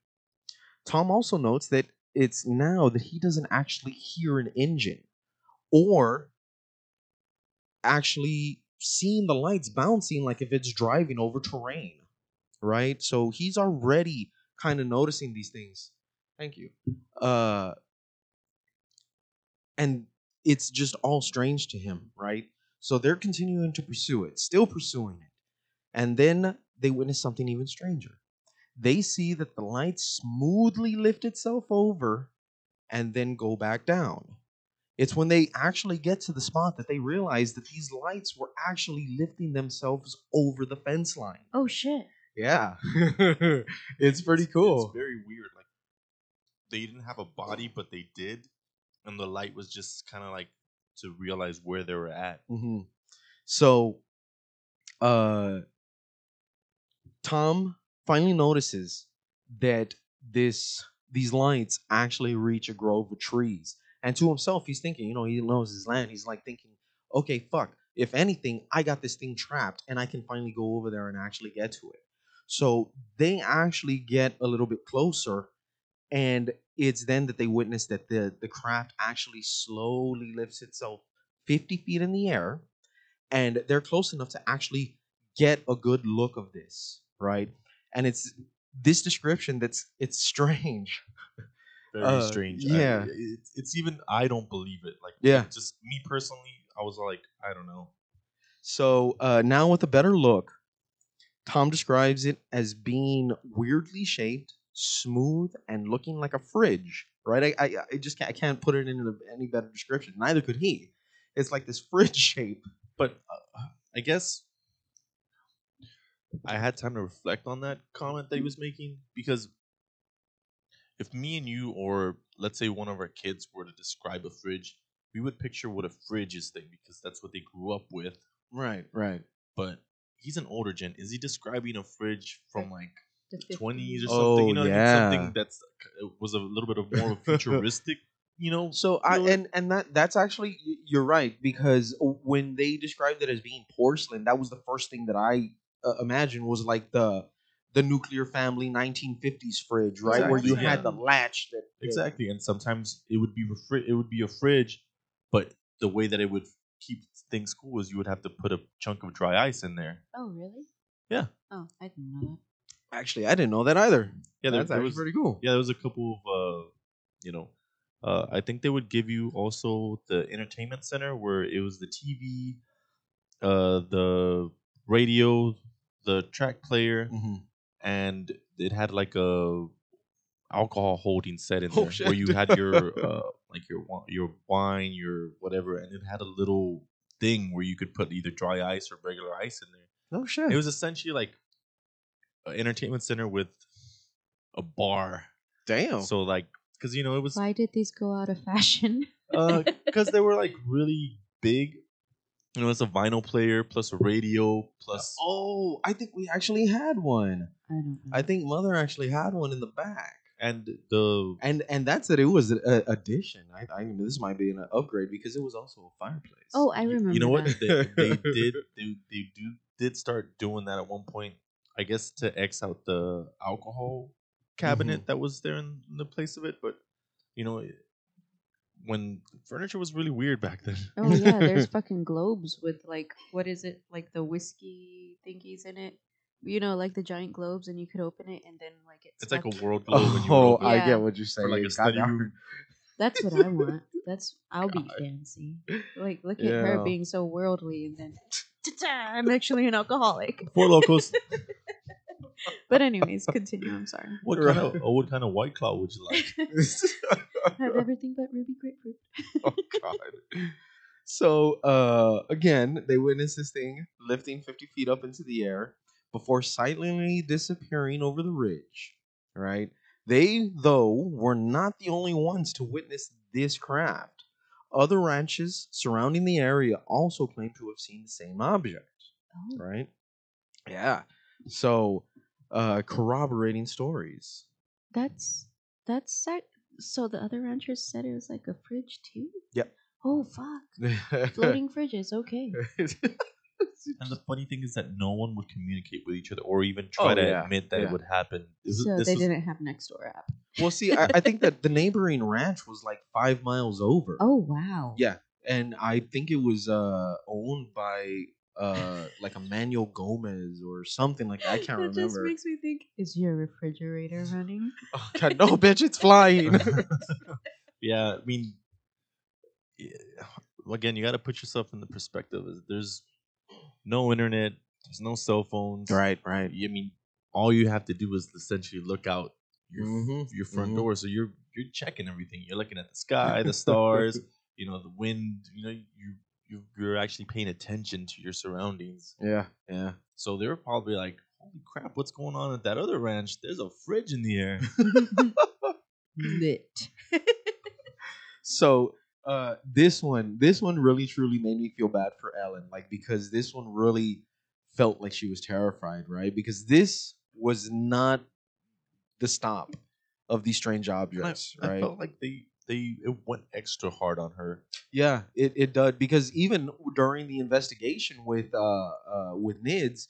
Tom also notes that it's now that he doesn't actually hear an engine or actually seeing the lights bouncing like if it's driving over terrain, right? So he's already kind of noticing these things. Thank you. Uh, and it's just all strange to him, right? So they're continuing to pursue it, still pursuing it. And then they witness something even stranger. They see that the light smoothly lift itself over and then go back down. It's when they actually get to the spot that they realize that these lights were actually lifting themselves over the fence line. Oh shit. Yeah. it's pretty It's- cool. It's very weird. Like they didn't have a body, but they did, and the light was just kind of like to realize where they were at. hmm So, uh, Tom finally notices that this these lights actually reach a grove of trees, and to himself, he's thinking, you know, he knows his land. He's like thinking, okay, fuck. If anything, I got this thing trapped, and I can finally go over there and actually get to it. So they actually get a little bit closer, and it's then that they witness that the the craft actually slowly lifts itself 50 feet in the air and they're close enough to actually get a good look of this right and it's this description that's it's strange Very Uh, strange. yeah. I, it's, it's even I don't believe it. Like Yeah. just me personally, I was like, I don't know. so uh, now with a better look tom describes it as being weirdly shaped smooth and looking like a fridge right i, I, I just can't, I can't put it into any better description neither could he it's like this fridge shape But uh, I guess I had time to reflect on that comment that he was making because if me and you, or let's say one of our kids, were to describe a fridge, we would picture what a fridge is thing because that's what they grew up with. right right But he's an older gen. Is he describing a fridge from like The 20s or 50s. something? Oh, you know, what I mean? yeah. something that's uh, was a little bit of more futuristic. You know, So I feel and and that that's actually you're right because when they described it as being porcelain, that was the first thing that I uh, imagined was like the the nuclear family 1950s fridge, right, where you Exactly, had the latch that that- Exactly, and sometimes it would be refri- it would be a fridge, but the way that it would keep things cool is you would have to put a chunk of dry ice in there. Oh really? Yeah. Oh, I didn't know that. Actually, I didn't know that either. Yeah, there, that's there actually was pretty cool. yeah, there was a couple of uh, you know, uh, I think they would give you also the entertainment center where it was the TV, uh, the radio, the track player, Mhm. And it had like a alcohol holding set in Oh, there shit. where you had your uh, like your your wine, your whatever, and it had a little thing where you could put either dry ice or regular ice in there. Oh shit! It was essentially like an entertainment center with a bar. damn. So like, because you know it was Why did these go out of fashion? because they were like really big. You know, it's a vinyl player plus a radio plus. oh, I think we actually had one. I don't know. I think mother actually had one in the back. and the And and that's it. It was an uh, addition. I, I this might be an upgrade because it was also a fireplace. oh, I remember. you know what that. they, they did they, they do did start doing that at one point i guess to x out the alcohol cabinet Mm-hmm. that was there in, in the place of it but you know it- when furniture was really weird back then Oh yeah, there's fucking globes with like what is it like the whiskey thingies in it. You know, like the giant globes, and you could open it, and then like it's it's like a world globe when you Oh, open I Yeah. get what you're saying. like a study room. That's what I want. That's I'll be fancy. Like look at her being so worldly, and then ta-ta, I'm actually an alcoholic. Four Lokos But anyways, continue. I'm sorry. what kind of oh, what kind of white claw would you like Have everything but ruby grapefruit. oh god. So uh again, they witness this thing lifting 50 feet up into the air before silently disappearing over the ridge. Right? They, though, were not the only ones to witness this craft. Other ranches surrounding the area also claim to have seen the same object, Oh. right? Yeah. So, uh, corroborating stories. That's that's set. So the other ranchers said it was like a fridge too. Yep. Oh fuck! Floating fridges. Okay. And the funny thing is that no one would communicate with each other or even try Oh, to yeah, admit that yeah. it would happen. This, So this they was- didn't have next door app. well, see, I, I think that the neighboring ranch was like five miles over. Oh wow. Yeah, and I think it was uh owned by uh like Emmanuel Gomez or something like that. I can't remember. that just makes me think: Is your refrigerator running? Oh, God, no, bitch, it's flying. yeah, I mean, yeah, again, you got to put yourself in the perspective. There's no internet, there's no cell phones. right, right. I mean, all you have to do is essentially look out your Mhm, your front mhm. door. So you're you're checking everything. You're looking at the sky, the stars, you know, the wind. You know, you you you're actually paying attention to your surroundings. Yeah, yeah. So they were probably like, "Holy crap, what's going on at that other ranch? There's a fridge in the air." Lit. So uh this one, this one really truly made me feel bad for Ellen, like because this one really felt like she was terrified, right? Because this was not the stop of these strange And I, objects, I right? felt like they they it went extra hard on her. Yeah, it, it did because even during the investigation with uh, uh with NIDS,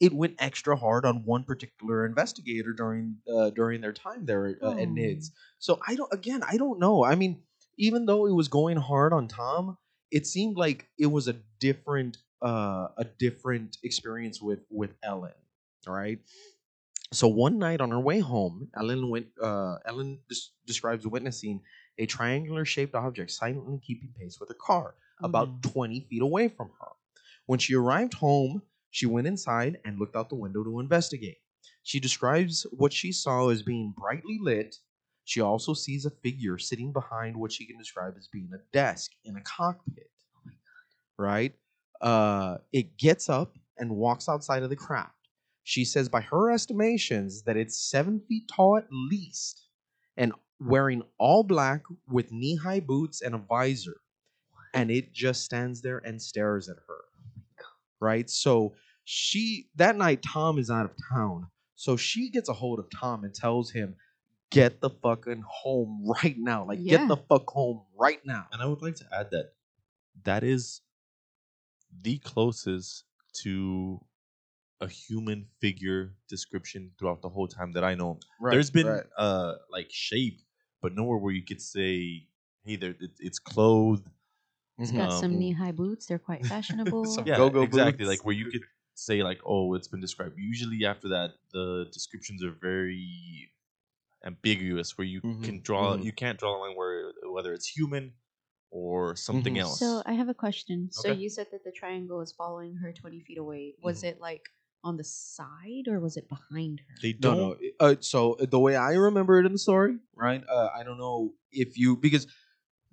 it went extra hard on one particular investigator during uh, during their time there uh, at Oh. NIDS. So I don't again I don't know. I mean, even though it was going hard on Tom, it seemed like it was a different uh a different experience with with Ellen. All right. So one night on her way home, Ellen went. Uh, Ellen des- describes witnessing a triangular shaped object silently keeping pace with her car, Oh, about no. 20 feet away from her. When she arrived home, she went inside and looked out the window to investigate. She describes what she saw as being brightly lit. She also sees a figure sitting behind what she can describe as being a desk in a cockpit. Right? Uh, it gets up and walks outside of the craft. She says, by her estimations, that it's seven feet tall at least and wearing all black with knee high boots and a visor. And it just stands there and stares at her. Right? So she, that night, Tom is out of town. So she gets a hold of Tom and tells him, get the fucking home right now. Like, Yeah. get the fuck home right now. And I would like to add that that is the closest to a human figure description throughout the whole time that I know. There's been uh like shape, but nowhere where you could say, "Hey, there, it, it's clothed." It's Mhm. got some Um, knee high boots. They're quite fashionable. Some Yeah, Go-go exactly. boots. Like where you could say, like, "Oh, it's been described." Usually, after that, the descriptions are very ambiguous, where you Mhm, can draw, mhm. you can't draw a line where whether it's human or something Mhm. else. So I have a question. So you said that the triangle was following her 20 feet away. Was it like on the side or was it behind her? they No, don't. no. Uh, so the way I remember it in the story, right? Uh, I don't know if you because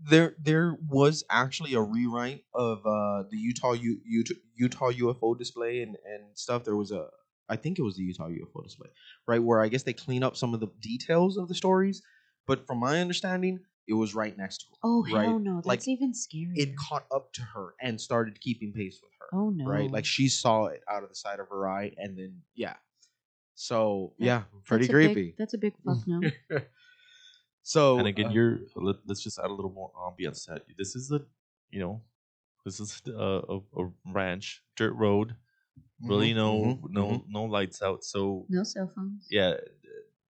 there there was actually a rewrite of uh, the Utah U, Utah Utah UFO display and and stuff. There was a I think it was the Utah UFO display, right? Where I guess they clean up some of the details of the stories, but from my understanding, it was right next to her. oh, right? hell no. That's Like, even scarier. It caught up to her and started keeping pace with her. oh, no. Right, like she saw it out of the side of her eye, and then yeah. So That- yeah, pretty That's a big- creepy. that's a big fuck no. so and again, uh, you're let, us just add a little more ambiance. to that. This is a, you know, this is a, a, a ranch, dirt road. Really, mhm, no, mhm, no, mhm. no lights out. So No cell phones. yeah,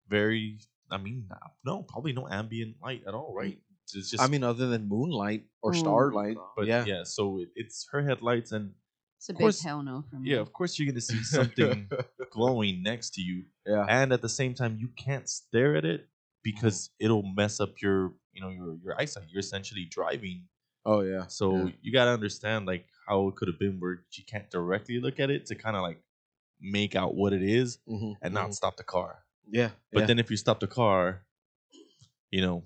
very. I mean, uh, no, probably no ambient light at all, right? It's just. I mean, other than moonlight or my starlight, but yeah, yeah, So it, it's her headlights, and It's a Of big course- hell no from yeah, of course you're gonna see something glowing next to you, yeah, and at the same time you can't stare at it because it'll mess up your, you know, your your eyesight. You're essentially driving oh yeah. So yeah. you gotta understand like how it could have been where you can't directly look at it to kind of like make out what it is Mhm, and not mhm. stop the car. Yeah, But yeah. then if you stop the car, you know,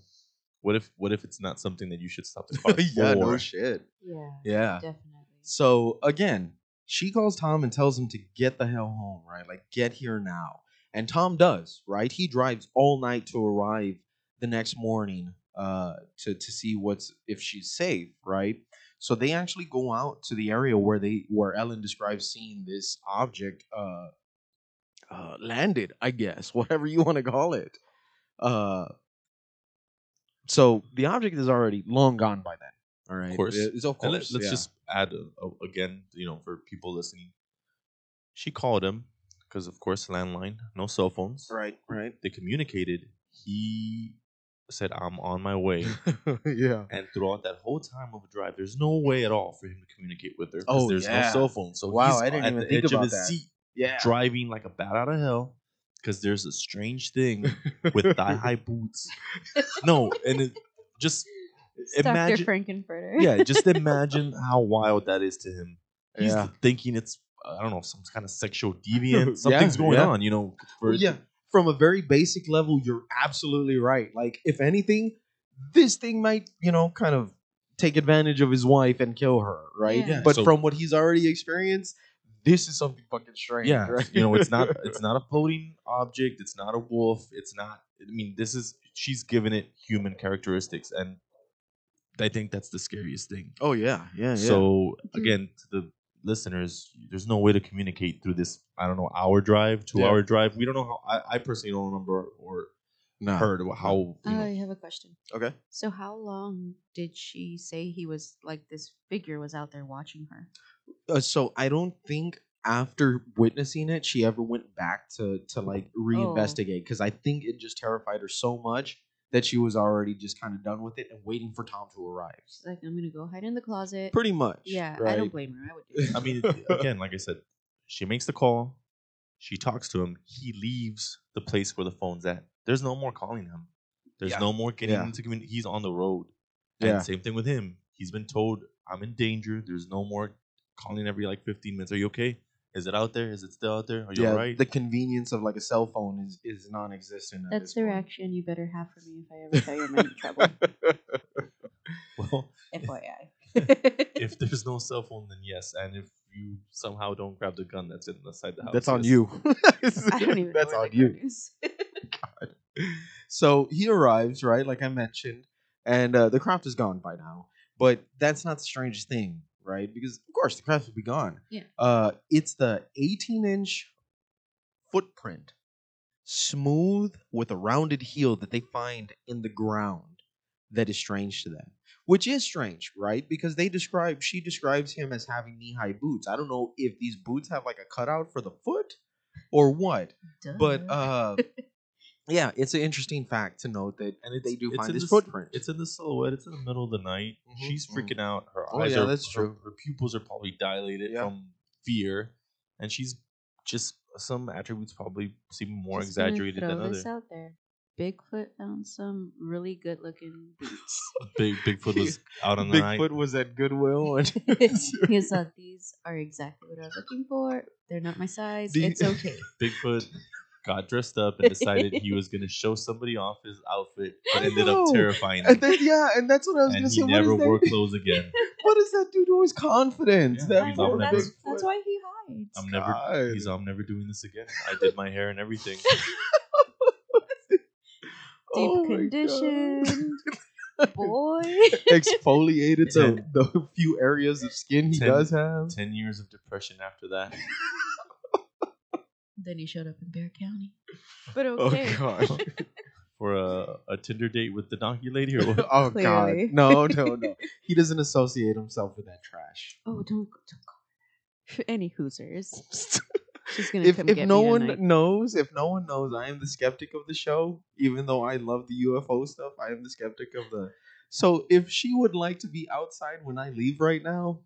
what if what if it's not something that you should stop the car yeah, no shit, Yeah, yeah. definitely. So again, she calls Tom and tells him to get the hell home, right? Like get here now. and Tom does right. He drives all night to arrive the next morning uh, to to see what's if she's safe, right? So they actually go out to the area where they where Ellen describes seeing this object uh, uh, landed, I guess, whatever you want to call it. Uh, so the object is already long gone by then. All right, Of course. It's- of And course. let, us yeah. just add a, a- again, you know, for people listening. She called him because, of course, landline, no cell phones. right, right. They communicated. He said, "I'm on my way." yeah. and throughout that whole time of drive, there's no way at all for him to communicate with her. 'cause Oh, there's yeah. no cell phone. So Wow, I didn't even think about of his that. seat, Yeah. driving like a bat out of hell. Because there's a strange thing with thigh high boots. No, and it just imagine. Frank-N-Furter. yeah, just imagine how wild that is to him. He's Yeah. thinking it's I don't know some kind of sexual deviant. Yeah, Something's going yeah. on, you know. For, yeah. From a very basic level, you're absolutely right. Like, if anything, this thing might, you know, kind of take advantage of his wife and kill her, right? Yeah. Yeah, But so- from what he's already experienced, this is something fucking strange. yeah right? you know it's not it's not a floating object it's not a wolf it's not i mean this is she's given it human characteristics and i think that's the scariest thing oh yeah, yeah, yeah. so Dude. again to the listeners there's no way to communicate through this i don't know hour drive two Yeah. hour drive we don't know how i, I personally don't remember or no. heard how you I have a question. Okay. So, how long did she say he was like this figure was out there watching her? Uh, so I don't think after witnessing it, she ever went back to to like reinvestigate because I think it just terrified her so much that she was already just kind of done with it and waiting for Tom to arrive. She's like, I'm gonna go hide in the closet. Pretty much. yeah, I right? don't blame her. I would do that. i mean again like i said she makes the call she talks to him he leaves the place where the phone's at there's no more calling him there's Yeah. no more getting Yeah. into community he's on the road and Yeah. same thing with him he's been told i'm in danger there's no more calling every like 15 minutes are you okay is it out there is it still out there are you yeah, all right the convenience of like a cell phone is is non-existent. That's this the point. reaction you better have for me if I ever tell you I'm in trouble. well FYI. if there's no cell phone then yes and if you somehow don't grab the gun that's inside the side of the house That's on yes. you. I don't even That's know on you. gun. So he arrives, right? Like I mentioned, and uh, the craft is gone by now. But that's not the strangest thing, right? Because of course the craft would be gone. Yeah. Uh, it's the 18 inch footprint, smooth with a rounded heel that they find in the ground that is strange to them. Which is strange, right? Because they describe she describes him as having knee high boots. I don't know if these boots have like a cutout for the foot or what. But uh yeah, it's an interesting fact to note that and it's, they do it's find in this the footprint. It's in the silhouette. It's in the middle of the night. Mhm, She's mhm. freaking out. Her Oh, eyes yeah, are. that's her- true. Her, pupils are probably dilated Yeah. from fear, and she's just some attributes probably seem more Just gonna exaggerated throw than this others. out there. Bigfoot found some really good looking boots. Big Bigfoot was out on the night. Bigfoot was at Goodwill and he thought these are exactly what I was looking for. They're not my size. Do you- it's okay. Bigfoot got dressed up and decided he was gonna show somebody off his outfit, but ended up terrifying and them. then, yeah, and that's what I was And gonna he say. What never is that- wore clothes again. What does that do to his confidence? Yeah, that he's that's, never- that's why he hides. I'm never. He's. I'm never doing this again. I did my hair and everything. Deep Oh conditioned. Boy. Exfoliated the, the few areas of skin he ten- does have. Ten years of depression after that. Then he showed up in Bexar County. But Oh okay. gosh. for a, a Tinder date with the donkey lady or what? oh Clearly. god. No, no, no. He doesn't associate himself with that trash. Oh, don't don't call her. Any Hoosers. She's gonna if come if get no me one tonight. knows, if no one knows, I am the skeptic of the show. Even though I love the UFO stuff, I am the skeptic of the. So if she would like to be outside when I leave right now,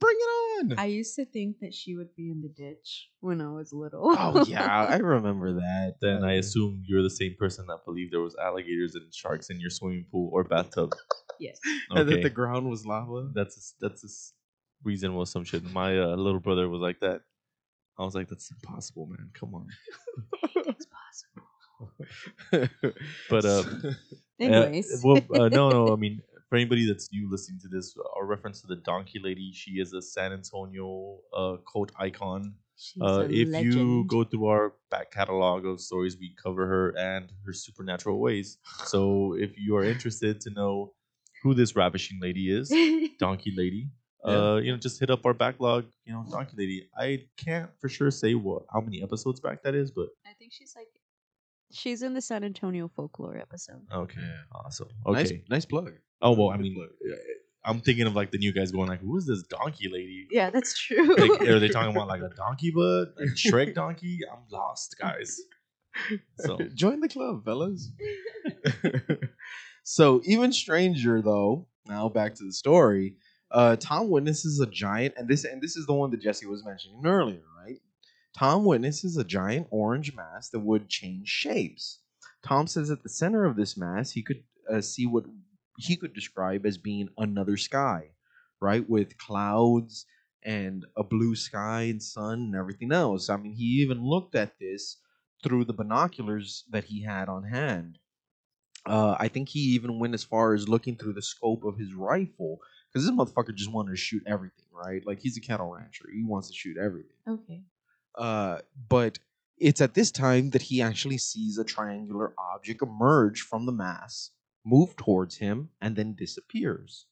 bring it on. I used to think that she would be in the ditch when I was little. oh yeah, I remember that. Then I assume you're the same person that believed there was alligators and sharks in your swimming pool or bathtub. yes. and that the ground was lava. that's a, that's a s- reasonable assumption. My uh, little brother was like that. I was like, that's impossible, man. Come on. It's possible. But uh, Anyways. Uh, well, uh, no, no. I mean, for anybody that's new listening to this, our reference to the Donkey Lady, she is a San Antonio uh, cult icon. She's Uh, a if you go through our back catalog of stories, we cover her and her supernatural ways. So if you are interested to know who this ravishing lady is, Donkey Lady, uh, you know, just hit up our backlog. You know, Donkey Lady. I can't for sure say what how many episodes back that is, but I think she's like, she's in the San Antonio folklore episode. okay, awesome. Okay. nice plug. Oh well, I Good mean, plug. uh, I'm thinking of like the new guys going like, "Who is this donkey lady?" Yeah, that's true. Like, are they talking about like a donkey butt, like Shrek donkey? I'm lost, guys. So Join the club, fellas. so even stranger though. Now back to the story. Uh, Tom witnesses a giant, and this and this is the one that Jesse was mentioning earlier, right? Tom witnesses a giant orange mass that would change shapes. Tom says at the center of this mass, he could uh, see what he could describe as being another sky, right, with clouds and a blue sky and sun and everything else. I mean, he even looked at this through the binoculars that he had on hand. Uh, I think he even went as far as looking through the scope of his rifle because this motherfucker just wanted to shoot everything, right? Like he's a cattle rancher; he wants to shoot everything. okay. Uh, but it's at this time that he actually sees a triangular object emerge from the mass, move towards him, and then disappears.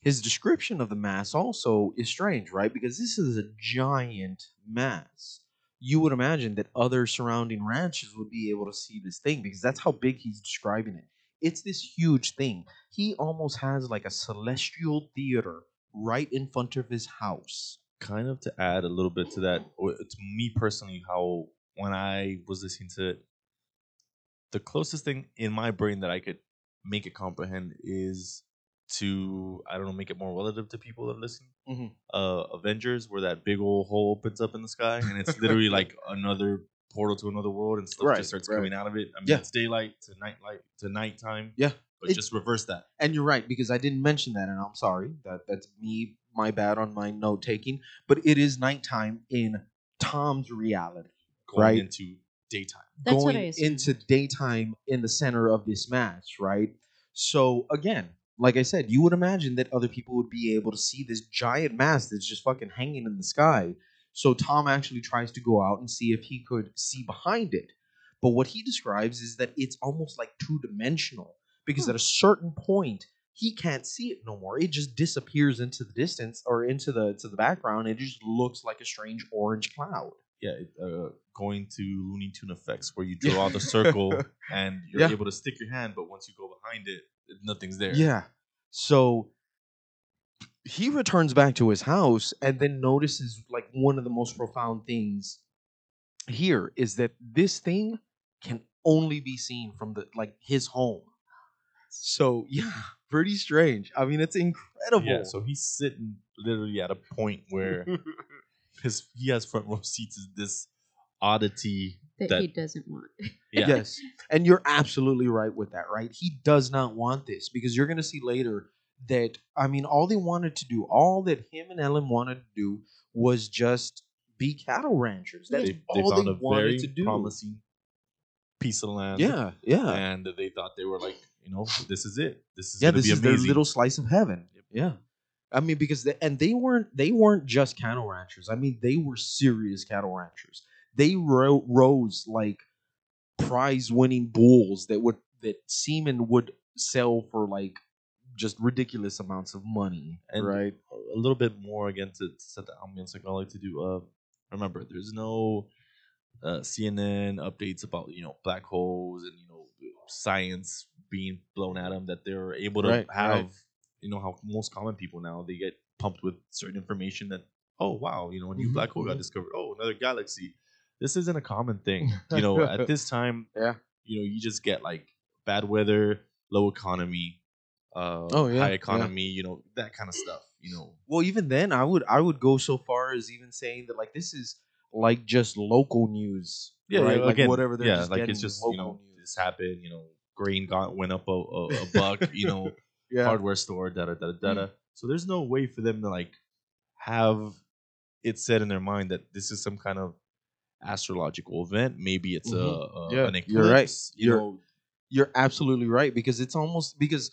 His description of the mass also is strange, right? Because this is a giant mass. You would imagine that other surrounding ranches would be able to see this thing because that's how big he's describing it. It's this huge thing. He almost has like a celestial theater right in front of his house. Kind of to add a little bit to that, to me personally, how when I was listening to it, the closest thing in my brain that I could make it comprehend is to I don't know make it more relative to people that listen. Mhm. Uh, Avengers, where that big old hole opens up in the sky, and it's literally like another portal to another world, and stuff Right, just starts right. coming out of it. I mean, Yeah. it's daylight to night light to nighttime. Yeah. but It- just reverse that. And you're right because I didn't mention that, and I'm sorry. That that's me, my bad on my note taking. But it is nighttime in Tom's reality, Going Right. into daytime. That's what going I assumed. into daytime in the center of this match, right? So again, like I said, you would imagine that other people would be able to see this giant mass that's just fucking hanging in the sky. So Tom actually tries to go out and see if he could see behind it. But what he describes is that it's almost like two dimensional because Hmm. at a certain point he can't see it no more. It just disappears into the distance or into the to the background. It just looks like a strange orange cloud. yeah, uh, going to Looney Tune effects where you draw the circle and you're Yeah. able to stick your hand, but once you go behind it, nothing's there. Yeah. So he returns back to his house and then notices like one of the most profound things here is that this thing can only be seen from the like his home. So yeah, pretty strange. I mean, it's incredible. Yeah, so he's sitting literally at a point where his he has front row seats is this oddity that, that- he doesn't want. yeah, Yes. And you're absolutely right with that, right? He does not want this because you're going to see later that, I mean, all they wanted to do, all that him and Ellen wanted to do was just be cattle ranchers. That's they, they all found they a wanted very to do. promising piece of land. Yeah, yeah. and they thought they were like, you know, this is it. This is yeah, this is amazing. their little slice of heaven. Yeah. I mean, because they, and they weren't they weren't just cattle ranchers. I mean, they were serious cattle ranchers. They ro- rose like prize winning bulls that would that semen would sell for like just ridiculous amounts of money. And- right? a little bit more again to, to set the ambience like I like to do. Uh, remember, there's no uh, CNN updates about you know black holes and you know science being blown at them that they're able to Right, have. right. You know how most common people now they get pumped with certain information that oh wow you know a new Mhm, black hole got mhm. discovered oh another galaxy. This isn't a common thing. You know at this time Yeah. you know you just get like bad weather, low economy, uh, Oh, yeah, high yeah. economy. You know that kind of stuff. You know Well, even then, I would I would go so far as even saying that like this is like just local news. Yeah, right? yeah, like again, whatever. They're yeah, like it's just you know news. this happened. You know, grain got went up a, a, a buck. you know, yeah. hardware store, da da da da da. So there's no way for them to like have it set in their mind that this is some kind of astrological event. Maybe it's a, Mhm. a Yeah, an eclipse. you're right. You You're- know, You're absolutely right because it's almost because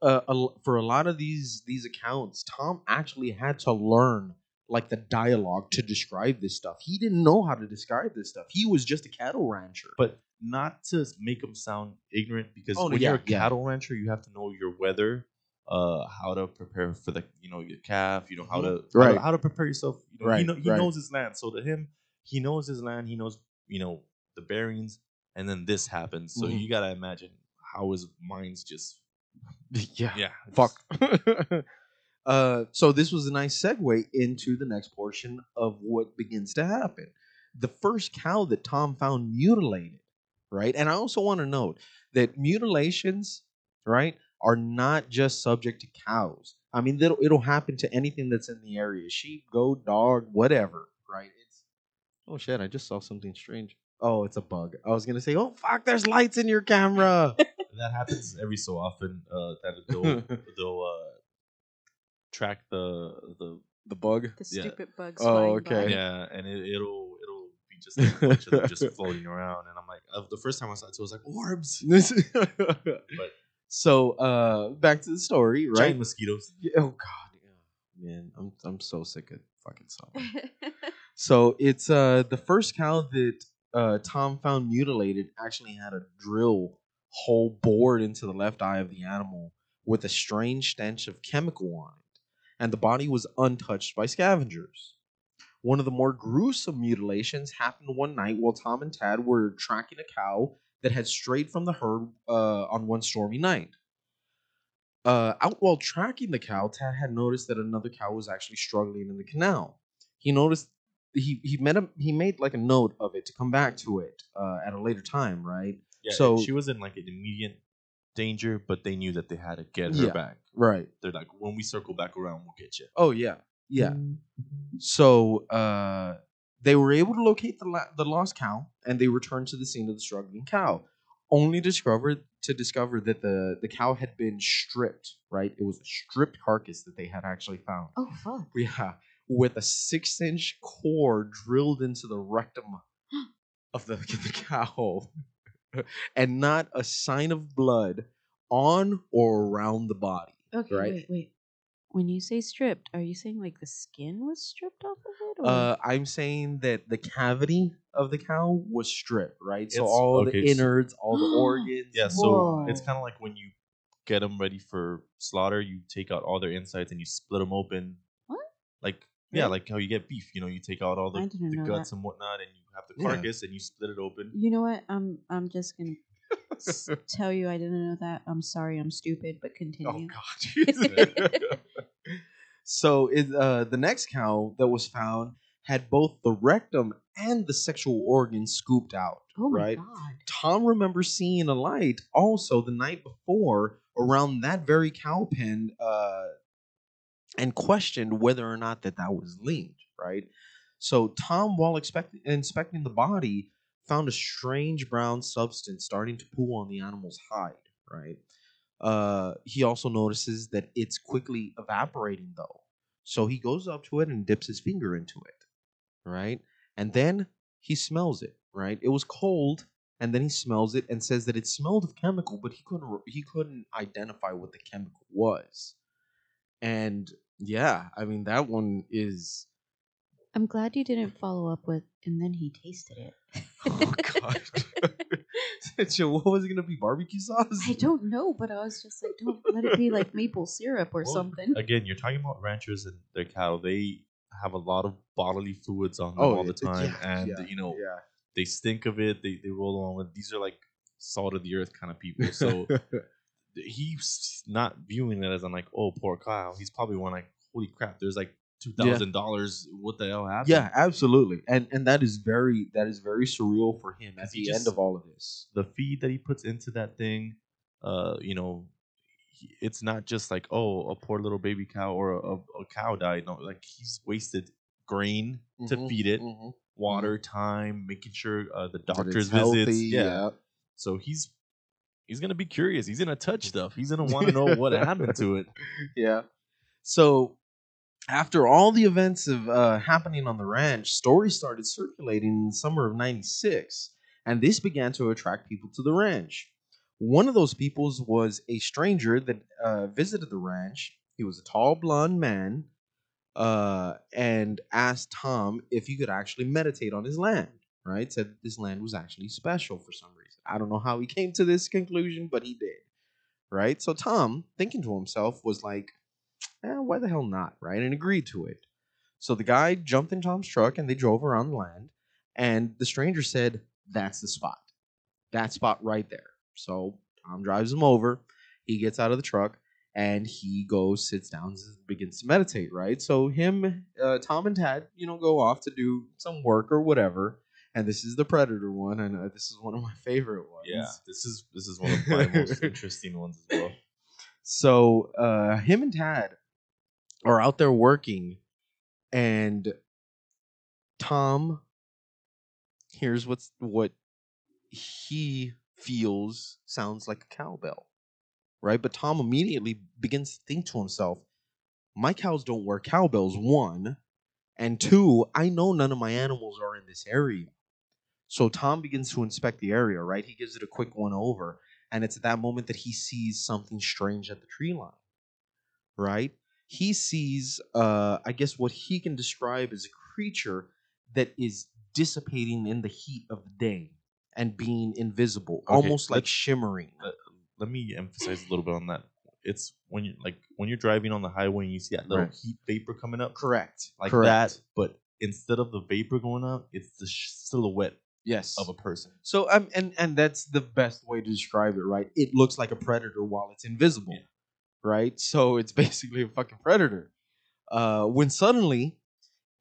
uh, a for a lot of these these accounts, Tom actually had to learn like the dialogue to describe this stuff. He didn't know how to describe this stuff. He was just a cattle rancher. but not to make them sound ignorant because Oh, when yeah, you're a yeah. cattle rancher, you have to know your weather, uh, how to prepare for the you know your calf, you know how to how to- Mm-hmm. Right. how to, prepare yourself. You know, he, know, he right. knows his land, so to him, he knows his land. He knows you know the bearings, and then this happens. So Mhm. you gotta imagine how his mind's just yeah, yeah fuck. uh, so this was a nice segue into the next portion of what begins to happen. The first cow that Tom found mutilated, right? And I also want to note that mutilations, right, are not just subject to cows. I mean, it'll, it'll happen to anything that's in the area sheep, goat, dog, whatever, right? It's oh shit, I just saw something strange. Oh, it's a bug. I was gonna say, oh fuck, there's lights in your camera. that happens every so often. Uh, that they'll they'll uh, track the the the bug. The Yeah. stupid bugs. Oh, okay. by. Yeah, and it, it'll it'll be just like a bunch of them just floating around, and I'm like, uh, the first time I saw it, I was like orbs, but so uh back to the story, right? giant mosquitoes. Yeah, oh god, yeah. man, I'm I'm so sick of fucking summer. so it's uh the first cow that uh Tom found mutilated actually had a drill hole bored into the left eye of the animal with a strange stench of chemical on it, and the body was untouched by scavengers. One of the more gruesome mutilations happened one night while Tom and Tad were tracking a cow that had strayed from the herd uh, on one stormy night. Uh, out while tracking the cow, Tad had noticed that another cow was actually struggling in the canal. He noticed he he made a, he made like a note of it to come back to it uh, at a later time, right? Yeah, So- so she was in like an immediate danger, but they knew that they had to get her Yeah. back. Right. They're like, when we circle back around, we'll get you. Oh yeah, yeah. So uh, they were able to locate the la- the lost cow, and they returned to the scene of the struggling cow, only to discover to discover that the the cow had been stripped. Right, it was a stripped carcass that they had actually found. oh fuck. Yeah, with a six inch core drilled into the rectum of the, the cow, and not a sign of blood on or around the body. Okay, right? wait, wait. When you say stripped, are you saying like the skin was stripped off of it? Or? Uh, I'm saying that the cavity of the cow was stripped, right? So It's- all okay, the so- innards, all the organs. Yeah, so Whoa. it's kind of like when you get them ready for slaughter, you take out all their insides and you split them open. What? Like yeah, Really? like how you get beef. You know, you take out all I the, didn't the know guts that. and whatnot, and you have the Yeah. carcass and you split it open. you know what? I'm I'm just gonna s- tell you I didn't know that. I'm sorry, I'm stupid, but continue. Oh god. so it, uh, the next cow that was found had both the rectum and the sexual organ scooped out. oh my right? god. Tom remembers seeing a light also the night before around that very cow pen uh, and questioned whether or not that that was linked, right? So Tom, while expect- inspecting the body, found a strange brown substance starting to pool on the animal's hide, right? Uh, he also notices that it's quickly evaporating though. So he goes up to it and dips his finger into it, right? And then he smells it, right? It was cold, and then he smells it and says that it smelled of chemical, but he couldn't he couldn't identify what the chemical was. And yeah, I mean that one is I'm glad you didn't follow up with and then he tasted it. oh god. so what was it gonna be? Barbecue sauce? I don't know, but I was just like, don't let it be like maple syrup or Well, something. Again, you're talking about ranchers and their cattle. They have a lot of bodily fluids on them Oh, all the time, yeah, and yeah, you know yeah. they stink of it. They they roll along with. These are like salt of the earth kind of people. So he's not viewing it as I'm like, oh, poor cow. He's probably one like, holy crap, there's like two thousand dollars. What the hell happened? yeah, absolutely. And and that is very that is very surreal for him at the end of all of this. the feed that he puts into that thing, uh, you know, it's not just like oh, a poor little baby cow or a, a, cow died. No, like he's wasted grain to Mhm, feed it, mhm. water, time, making sure uh, the doctor's healthy, visits. Yeah. So he's he's gonna be curious. He's gonna touch stuff. He's gonna want to know what happened to it. yeah. So after all the events of uh, happening on the ranch, stories started circulating in the summer of '96, and this began to attract people to the ranch. One of those peoples was a stranger that uh, visited the ranch. He was a tall, blonde man, uh, and asked Tom if he could actually meditate on his land. Right? Said that this land was actually special for some reason. I don't know how he came to this conclusion, but he did. Right? So Tom, thinking to himself, was like, eh, "Why the hell not?" Right? And agreed to it. So the guy jumped in Tom's truck and they drove around the land. And the stranger said, That's the spot. That spot right there. So Tom drives him over. He gets out of the truck and he goes, sits down, and begins to meditate, right? So him, uh, Tom and Tad, you know, go off to do some work or whatever. And this is the Predator one, and uh, this is one of my favorite ones. Yeah, this is this is one of my most interesting ones as well. So uh, him and Tad are out there working, and Tom hears what's what he feels sounds like a cowbell, right? But Tom immediately begins to think to himself, "My cows don't wear cowbells. One, and two, I know none of my animals are in this area." So Tom begins to inspect the area, right? He gives it a quick one over, and it's at that moment that he sees something strange at the tree line, right? He sees, uh, I guess, what he can describe as a creature that is dissipating in the heat of the day and being invisible, Okay, almost like shimmering. Let, let me emphasize a little bit on that. It's when you like when you're driving on the highway and you see that little Right. heat vapor coming up, Correct. like Correct. that. But instead of the vapor going up, it's the sh- silhouette Yes. of a person. So um, and and that's the best way to describe it, right? It looks like a predator while it's invisible, Yeah. right? So it's basically a fucking predator. Uh, when suddenly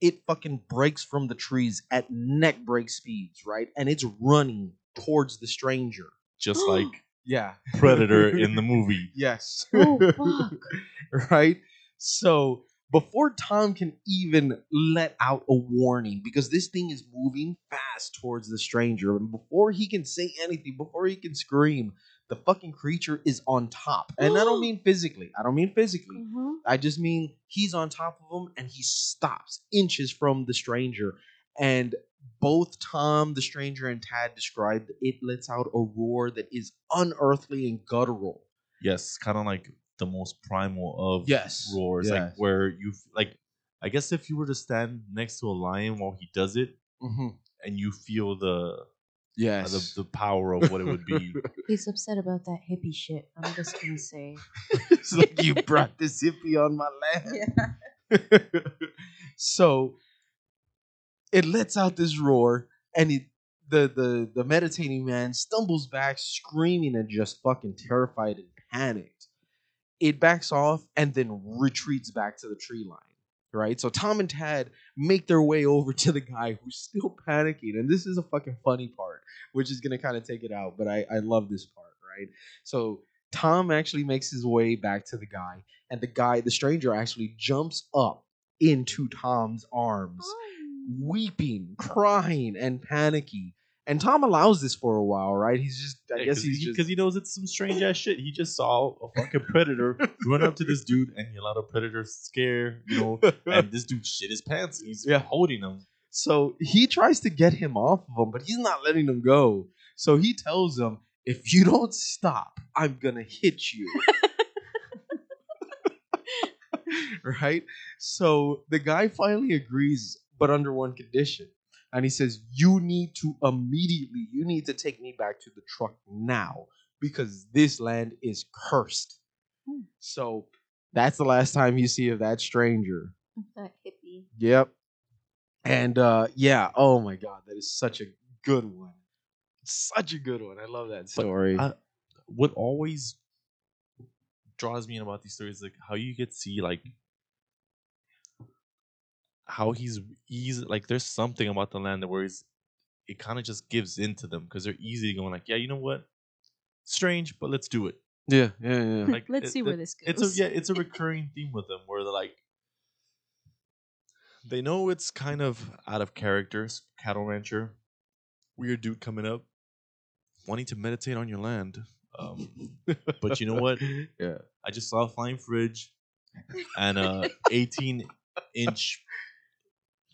it fucking breaks from the trees at neck break speeds, right? And it's running towards the stranger. Just like Yeah, Predator in the movie. Yes. Oh, fuck. right? So before Tom can even let out a warning, because this thing is moving fast towards the stranger, and before he can say anything, before he can scream, the fucking creature is on top. And I don't mean physically. I don't mean physically. Mhm. I just mean he's on top of him and he stops inches from the stranger. And both Tom, the stranger, and Tad described it lets out a roar that is unearthly and guttural. Yes, kind of like the most primal of Yes, roars, like where you f- like. I guess if you were to stand next to a lion while he does it, Mm-hmm. and you feel the uh, Yes. the, the power of what it would be. He's upset about that hippie shit. I'm just gonna say. it's like you brought this hippie on my land. Yeah. so it lets out this roar, and it, the the the meditating man stumbles back, screaming and just fucking terrified and panicked. It backs off and then retreats back to the tree line. Right, so Tom and Tad make their way over to the guy who's still panicking, and this is a fucking funny part, which is gonna kind of take it out. But I I love this part, right? So Tom actually makes his way back to the guy, and the guy, the stranger, actually jumps up into Tom's arms, weeping, crying, and panicky. And Tom allows this for a while, right? He's just, I guess he's just, because he knows it's some strange ass shit. He just saw a fucking predator run up to this dude, and he allowed a predator scare, you know, and this dude shit his pants. He's Yeah. holding him. so he tries to get him off of him, but he's not letting him go. So he tells him, "If you don't stop, I'm gonna hit you." right? So the guy finally agrees, but under one condition. And he says, You need to immediately, you need to take me back to the truck now because this land is cursed. Hmm. So that's the last time you see of that stranger. That hippie. Yep. And uh yeah, oh my god, that is such a good one. Such a good one. I love that story. I- What always draws me in about these stories, like how you get to see like how he's easy. Like there's something about the land that where he's, it kind of just gives into them because they're easy going like, yeah, you know what, strange, but let's do it. yeah, yeah, yeah. Like, Let's it- see where it- this goes. It's a yeah, it's a recurring theme with them where they're like they know it's kind of out of character cattle rancher, weird dude coming up, wanting to meditate on your land. Um, but you know what? Yeah. I just saw a flying fridge and a 18 inch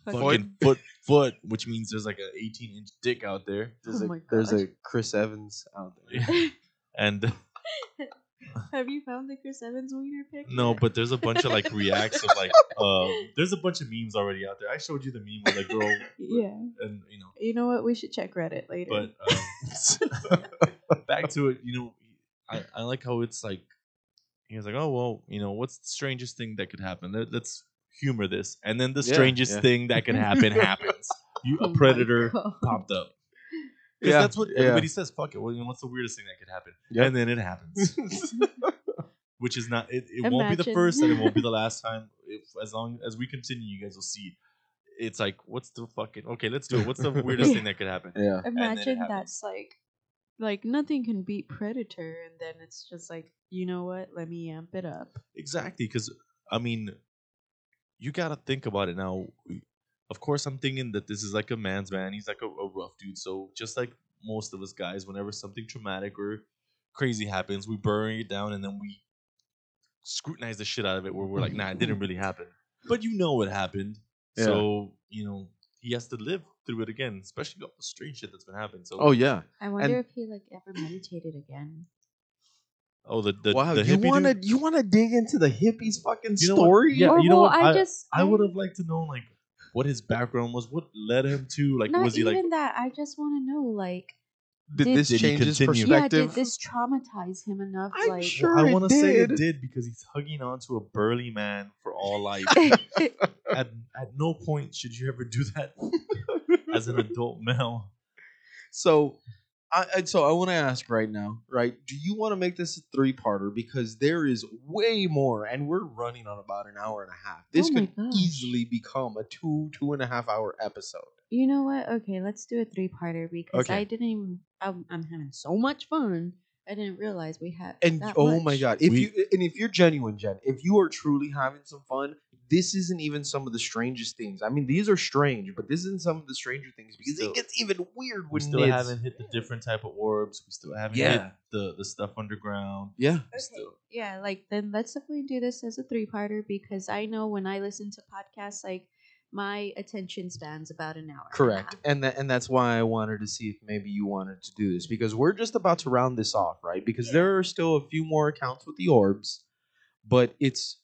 Fucking- fucking foot foot, which means there's like an 18 inch dick out there. There's Oh a my there's a Chris Evans out there. and Have you found the Chris Evans wiener pic? no, but there's a bunch of like reacts of like um, there's a bunch of memes already out there. I showed you the meme with the girl, Yeah. and you know, You know what? We should check Reddit later. but um, back to it. You know, I, I like how it's like he was like, oh well, you know, what's the strangest thing that could happen? Let, let's humor this, and then the Yeah, strangest yeah. thing that can happen happens. You Oh a my predator God. popped up. Because Yeah, that's what yeah. everybody says. Fuck it. Well, you know, what's the weirdest thing that could happen? Yep. And then it happens. Which is not. It, it won't be the Imagine. first, and it won't be the last time. If as long as we continue, you guys will see. It's like, what's the fucking? Okay, let's do it. What's the weirdest thing that could happen? yeah. then it Imagine happens. that's like, like nothing can beat Predator, and then it's just like, you know what? Let me amp it up. Exactly, because I mean, you gotta think about it now. Of course, I'm thinking that this is like a man's man. He's like a, a rough dude. So just like most of us guys, whenever something traumatic or crazy happens, we bury it down and then we scrutinize the shit out of it. Where we're like, nah, it didn't really happen, but you know it happened. Yeah. So you know he has to live through it again, especially all the strange shit that's been happening. So Oh yeah. I wonder And- if he like ever meditated again. Oh the the, wow. the you hippie want to dude? you want to dig into the hippies fucking You know what? story? Yeah, or, you know well, what? I, I- just I would have liked to know like what his background was, what led him to like was he even like that. I just want to know, like, Did, Did- this Did change his continue? yeah, perspective? did this traumatize him enough? I'm like, sure I want to say it did. did because he's hugging on to a burly man for all life. at at no point should you ever do that as an adult male. So, I, I so I want to ask right now, right? Do you want to make this a three-parter because there is way more, and we're running on about an hour and a half. This Oh my could gosh. easily become a two two and a half hour episode. You know what? Okay, let's do a three-parter because Okay. I didn't even. I'm, I'm having so much fun. I didn't realize we had. And that oh my much. god, if We- you and if you're genuine, Jen, if you are truly having some fun, this isn't even some of the strangest things. I mean, these are strange, but this isn't some of the stranger things because Still- it gets even weird We still Nids- haven't hit the different type of orbs. We still haven't Yeah. hit the the stuff underground. Yeah, Okay, Still. yeah, like then let's definitely do this as a three-parter because I know when I listen to podcasts, like my attention span's about an hour. and a correct. half. And that and that's why I wanted to see if maybe you wanted to do this because we're just about to round this off, right? Because Yeah. there are still a few more accounts with the orbs, but it's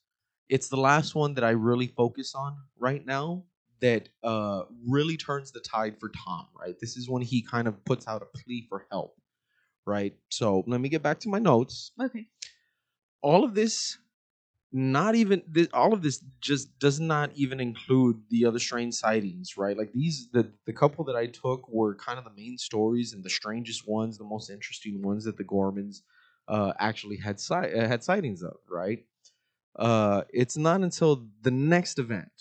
it's the last one that I really focus on right now that uh really turns the tide for Tom, right? This is when he kind of puts out a plea for help, right? So, let me get back to my notes. Okay. all of this not even this, all of this just does not even include the other strange sightings right like these the the couple that i took were kind of the main stories and the strangest ones the most interesting ones that the gormans uh actually had si- uh, had sightings of right uh it's not until the next event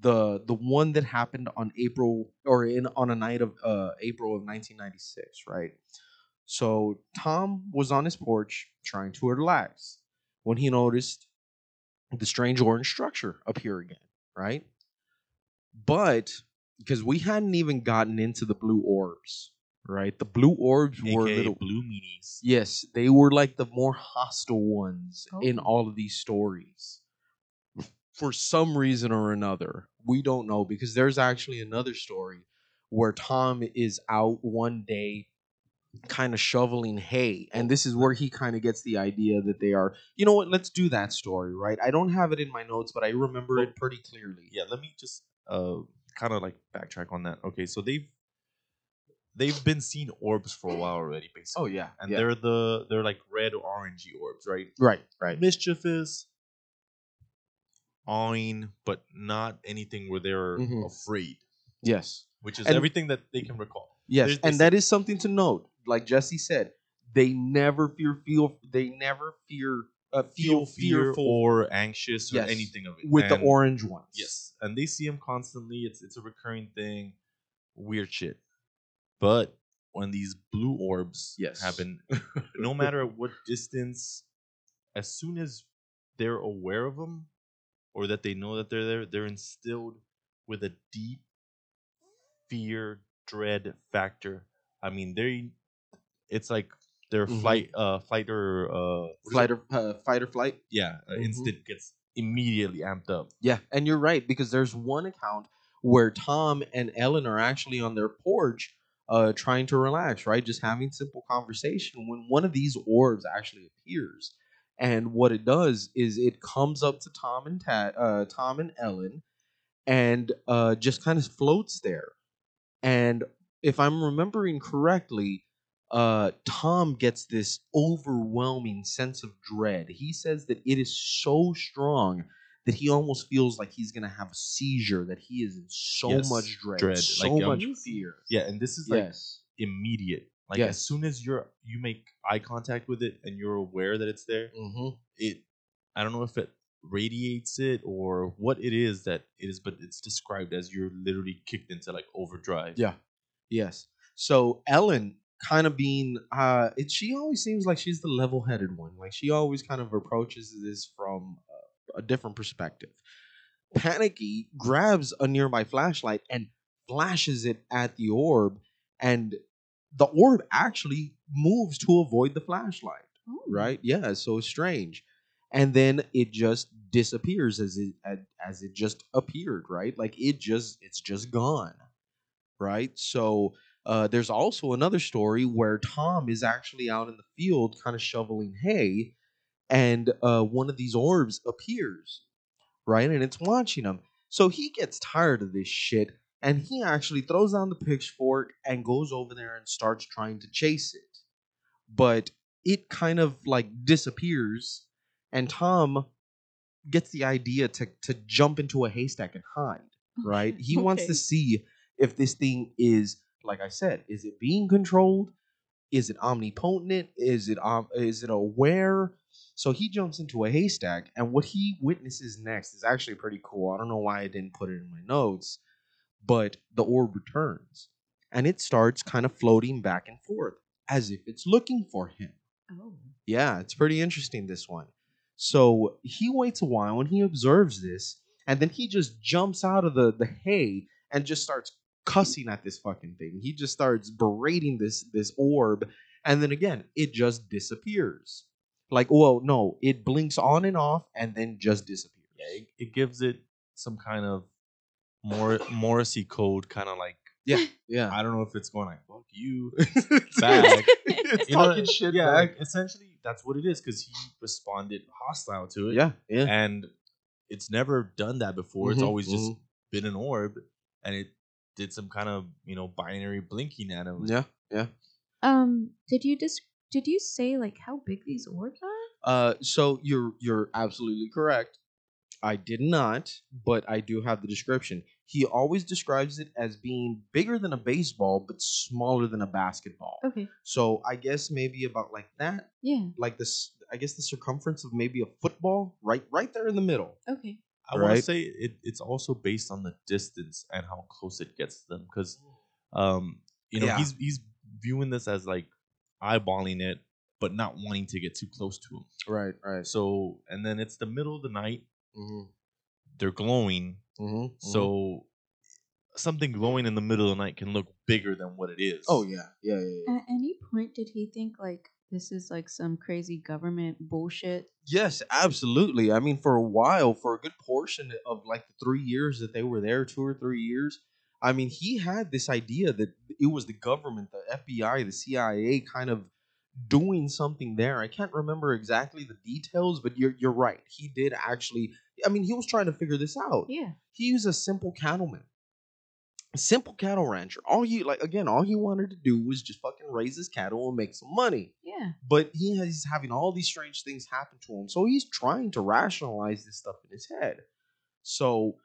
the the one that happened on april or in on a night of uh april of 1996 right so Tom was on his porch trying to relax when he noticed the strange orange structure appear again, right? But because we hadn't even gotten into the blue orbs, right? The blue orbs were little blue meanies. Yes, they were like the more hostile ones in Oh. all of these stories. For some reason or another, we don't know because there's actually another story where Tom is out one day kind of shoveling hay and this is where he kind of gets the idea that they are you know what let's do that story right i don't have it in my notes but i remember it pretty clearly Yeah, let me just uh kind of like backtrack on that. Okay, so they've they've been seeing orbs for a while already, basically. oh yeah and yeah. they're the they're like red or orangey orbs, right? right right Mischievous, awing, but not anything where they're Mhm. afraid, yes which is And- everything that they can recall. Yes, There's- and that is something to note. Like Jesse said, they never fear feel they never fear uh, feel, Feel fearful or anxious or Yes, anything of it. with the orange ones. Yes, and they see him constantly. It's it's a recurring thing. Weird shit. But when these blue orbs Yes. happen, no matter at what distance, as soon as they're aware of them or that they know that they're there, they're instilled with a deep fear, dread factor. I mean, they it's like their Mhm. flight, uh, flight or uh? Flight or uh, fight or flight. yeah, uh, Mhm. instant gets immediately amped up. Yeah, and you're right because there's one account where Tom and Ellen are actually on their porch, uh, trying to relax, right? Just having simple conversation when one of these orbs actually appears. And what it does is it comes up to Tom and Ta- uh, Tom and Ellen, and uh, just kind of floats there. And if I'm remembering correctly, uh, Tom gets this overwhelming sense of dread. He says that it is so strong that he almost feels like he's gonna have a seizure. That he is in so Yes, much dread, dread, so like, um, much Jesus. fear. Yeah, and this is like yes, immediate. Like Yes. as soon as you're you make eye contact with it and you're aware that it's there, mm-hmm. it I don't know if it radiates it or what it is that it is, but it's described as you're literally kicked into like overdrive. Yeah. Yes. So Ellen kind of being uh it, she always seems like she's the level-headed one. Like she always kind of approaches this from a different perspective. Panicky grabs a nearby flashlight and flashes it at the orb and the orb actually moves to avoid the flashlight Oh. right? Yeah, so strange. And then it just disappears as it as, as it just appeared, right? Like it just it's just gone, right? So uh, there's also another story where Tom is actually out in the field, kind of shoveling hay, and uh, one of these orbs appears, right? And it's watching him. So he gets tired of this shit, and he actually throws down the pitchfork and goes over there and starts trying to chase it. But it kind of like disappears and tom gets the idea to to jump into a haystack and hide right he wants to see if this thing is like i said is it being controlled is it omnipotent is it um is it aware so he jumps into a haystack and what he witnesses next is actually pretty cool i don't know why i didn't put it in my notes but the orb returns and it starts kind of floating back and forth as if it's looking for him Oh. yeah, it's pretty interesting this one. So he waits a while and he observes this, and then he just jumps out of the, the hay and just starts cussing at this fucking thing. He just starts berating this this orb, and then again, it just disappears. Like, well, no, it blinks on and off and then just disappears. Yeah, it, it gives it some kind of more Morrissey code, kind of like yeah, yeah. I don't know if it's going like "fuck you" back. it's You know, talking shit yeah, back. essentially that's what it is because he responded hostile to it. Yeah, yeah. and it's never done that before. It's Mhm, always just mhm. been an orb, and it did some kind of you know binary blinking at him. Yeah, yeah. Um, did you just did you say like how big these orbs are? Uh, so you're you're absolutely correct. I did not, but I do have the description. He always describes it as being bigger than a baseball, but smaller than a basketball. Okay. So I guess maybe about like that, Yeah. like this. I guess the circumference of maybe a football, right, right there in the middle. Okay. I want to say it, it's also based on the distance and how close it gets to them because, um, you know, Yeah. he's he's viewing this as like eyeballing it, but not wanting to get too close to him. Right, right. So, and then it's the middle of the night. Mm-hmm, They're glowing, mm-hmm, so something glowing in the middle of the night can look bigger than what it is. oh yeah, yeah, yeah, yeah. At any point, did he think like this is like some crazy government bullshit? Yes, absolutely. I mean, for a while, for a good portion of like the three years that they were there, two or three years, I mean, he had this idea that it was the government, the FBI, the CIA, kind of doing something there. I can't remember exactly the details, but you're you're right. He did actually. I mean, he was trying to figure this out. Yeah. He was a simple cattleman, a simple cattle rancher. All he like again, all he wanted to do was just fucking raise his cattle and make some money Yeah. but he he's having all these strange things happen to him so he's trying to rationalize this stuff in his head so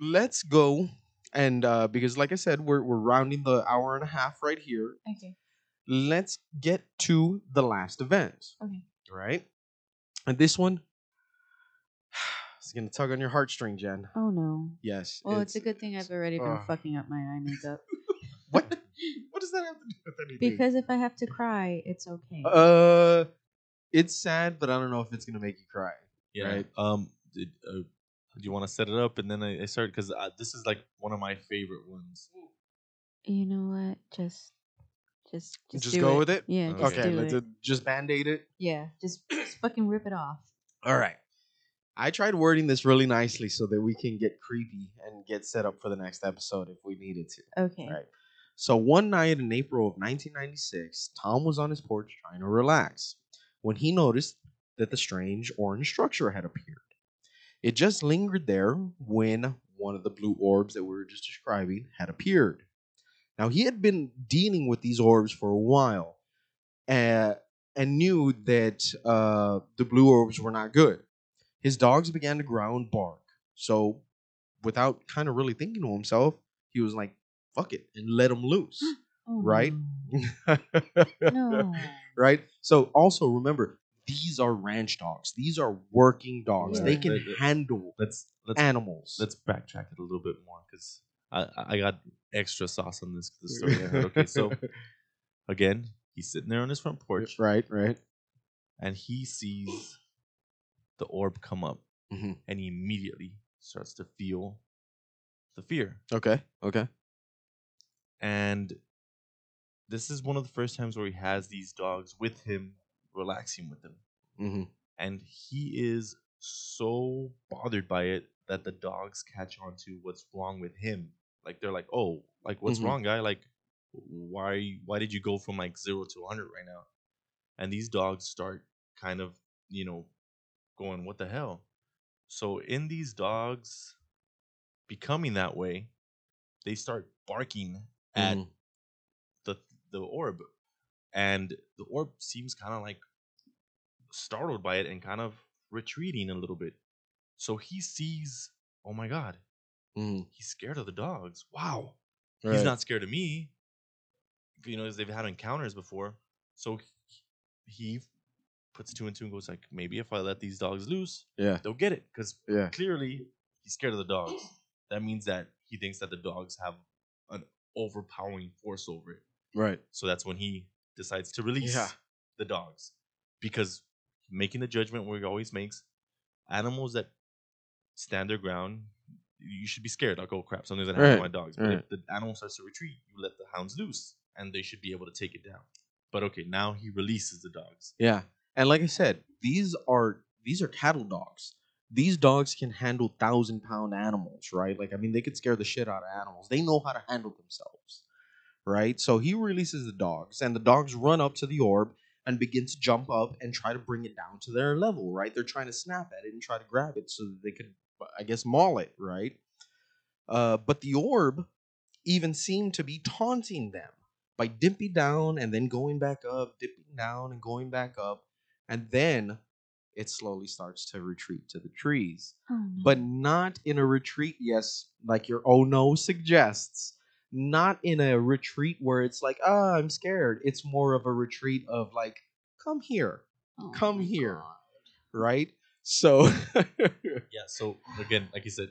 let's go and uh because like i said we're, we're rounding the hour and a half right here Okay. let's get to the last event Okay. right and this one it's gonna tug on your heartstring jen Oh no. yes Well, it's, a good thing I've already been Ugh. fucking up my eye makeup. what what does that have to do with anything because if I have to cry, it's okay. uh it's sad but i don't know if it's gonna make you cry yeah. right. Um, did, uh, do you want to set it up and then I, I start because uh, this is like one of my favorite ones. you know what? Just, just, just, Just do go it. with it? Yeah. Okay. Just okay, do let's it. uh, just band-aid it. Yeah. Just, just fucking rip it off. All right. I tried wording this really nicely so that we can get creepy and get set up for the next episode if we needed to. Okay. All right. So one night in April of 1996, Tom was on his porch trying to relax when he noticed that the strange orange structure had appeared. It just lingered there when one of the blue orbs that we were just describing had appeared. Now he had been dealing with these orbs for a while, uh, and knew that uh, the blue orbs were not good. His dogs began to growl and bark. So, without kind of really thinking to himself, he was like, "Fuck it," and let them loose. Oh, Right? No. no. right? So also remember, these are ranch dogs. These are working dogs. Yeah. They can handle Let's let's animals. let's backtrack it a little bit more because I I got extra sauce on this this story. I heard. Okay, so again, he's sitting there on his front porch right, right. and he sees the orb come up, Mhm. and he immediately starts to feel the fear. Okay, okay. And this is one of the first times where he has these dogs with him, relaxing with him. hmm and he is so bothered by it that the dogs catch on to what's wrong with him. Like they're like, "Oh, like what's Mhm. wrong, guy? Like, why why did you go from like zero to hundred right now?" And these dogs start kind of, you know, going, "What the hell?" So in these dogs becoming that way, they start barking at Mhm. the the orb, and the orb seems kind of like startled by it and kind of retreating a little bit. So he sees, oh my god, Mhm. he's scared of the dogs. Wow, Right. he's not scared of me. You know, they've had encounters before. So he, he puts two and two and goes like, maybe if I let these dogs loose, Yeah, they'll get it because yeah. clearly he's scared of the dogs. That means that he thinks that the dogs have an overpowering force over it. Right. So that's when he decides to release Yeah. the dogs. Because making the judgment where he always makes, animals that stand their ground, you should be scared. Like, oh crap, something's gonna happen to my dogs. But right. if the animal starts to retreat, you let the hounds loose and they should be able to take it down. But okay, now he releases the dogs. Yeah. And like I said, these are these are cattle dogs. These dogs can handle thousand pound animals, right? Like I mean, they could scare the shit out of animals. They know how to handle themselves, right? So he releases the dogs, and the dogs run up to the orb and begin to jump up and try to bring it down to their level, right? They're trying to snap at it and try to grab it so that they could, I guess, maul it, right? Uh, but the orb even seemed to be taunting them by dipping down and then going back up, dipping down and going back up, and then it slowly starts to retreat to the trees. Oh, no. But not in a retreat, yes, like your oh no suggests. Not in a retreat where it's like, ah, I'm scared. It's more of a retreat of like, come here, Oh come here. God. right? So, Yeah, so again, like you said,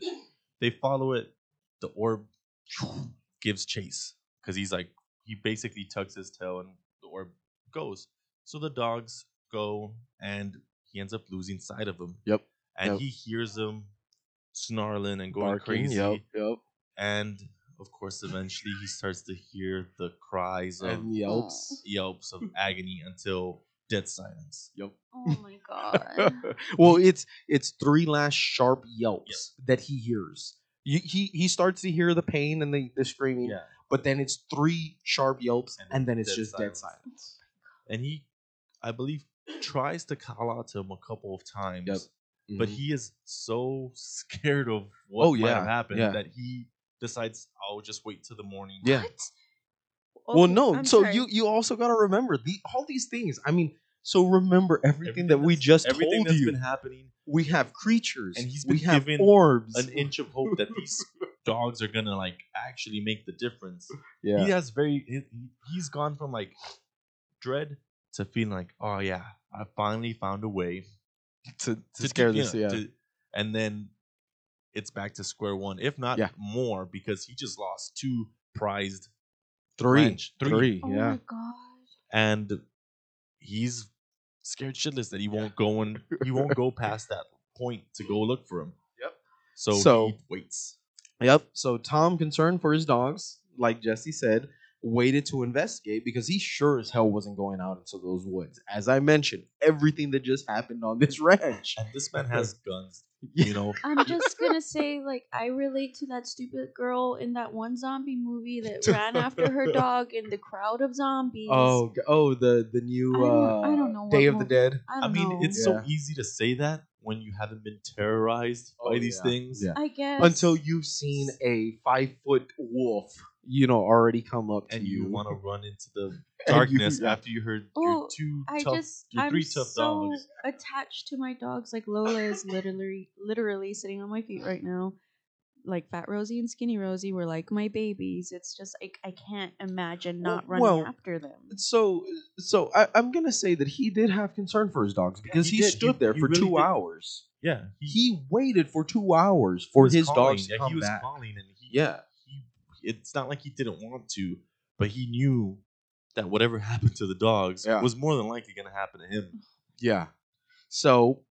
they follow it. The orb gives chase because he's like he basically tugs his tail and the orb goes. So the dogs go and he ends up losing sight of them. Yep, And yep. he hears them snarling and going barking, crazy. yep, yep, And of course, eventually he starts to hear the cries of and yelps. yelps of agony until dead silence. Yep. Oh my god. well, it's it's three last sharp yelps that he hears. You, he he starts to hear the pain and the, the screaming, Yeah. but then it's three sharp yelps, And and, then it's dead just dead silence. silence. And he, I believe, tries to call out to him a couple of times. Yep. but Mhm. he is so scared of what Oh, might have happened yeah. that he decides I'll just wait till the morning. yeah. What? well, Oh, no. I'm so sorry. you you also got to remember the all these things. I mean, so remember everything, Everything that we just everything told that's you. been happening, we have creatures, And he's we been have given orbs. an inch of hope that these dogs are gonna like actually make the difference. yeah. He has very he, he- he's gone from like dread to feeling like oh yeah I finally found a way to, to to scare do- you this. know, Yeah. to- and then it's back to square one, if not Yeah. more, because he just lost two prized three, ranch- three. three. Oh yeah. my god. and he's scared shitless that he won't go and he won't go past that point to go look for him. Yep. So, So- he waits. Yep. So Tom, concerned for his dogs, like Jesse said, waited to investigate because he sure as hell wasn't going out into those woods. As I mentioned, everything that just happened on this ranch. And this man has guns. Yeah. You know, I'm just gonna say, like, I relate to that stupid girl in that one zombie movie that ran after her dog in the crowd of zombies. Oh, oh, the the new I don't- uh, I don't know Day of the Dead. I I don't mean, know. it's so easy to say that when you haven't been terrorized Oh, by these yeah. things. Yeah. I guess Until you've seen a five foot wolf, you know, already come up to And you want to run into the you- darkness yeah. after you heard Oh, your two I tough, just your I'm three tough so dogs. attached to my dogs. Like Lola is literally literally sitting on my feet right now. Like Fat Rosie and Skinny Rosie were like my babies. It's just like I can't imagine not running well, after them. So, so I, I'm gonna say that he did have concern for his dogs because he he, stood He- there he for really two did. hours. Yeah, He waited for two hours for his calling. dogs to Yeah, come he was back. calling, and he, Yeah. It's not like he didn't want to, but he knew that whatever happened to the dogs Yeah. was more than likely going to happen to him. Yeah. So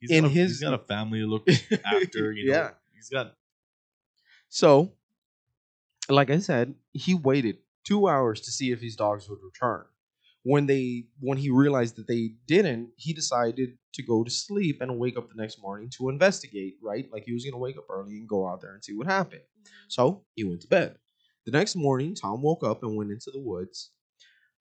He's In got a, his- he's got a family to look after. You know, Yeah. he's got So, like I said, he waited two hours to see if his dogs would return. When they, when he realized that they didn't, he decided to go to sleep and wake up the next morning to investigate. Right, like he was gonna wake up early and go out there and see what happened. So he went to bed. The next morning, Tom woke up and went into the woods.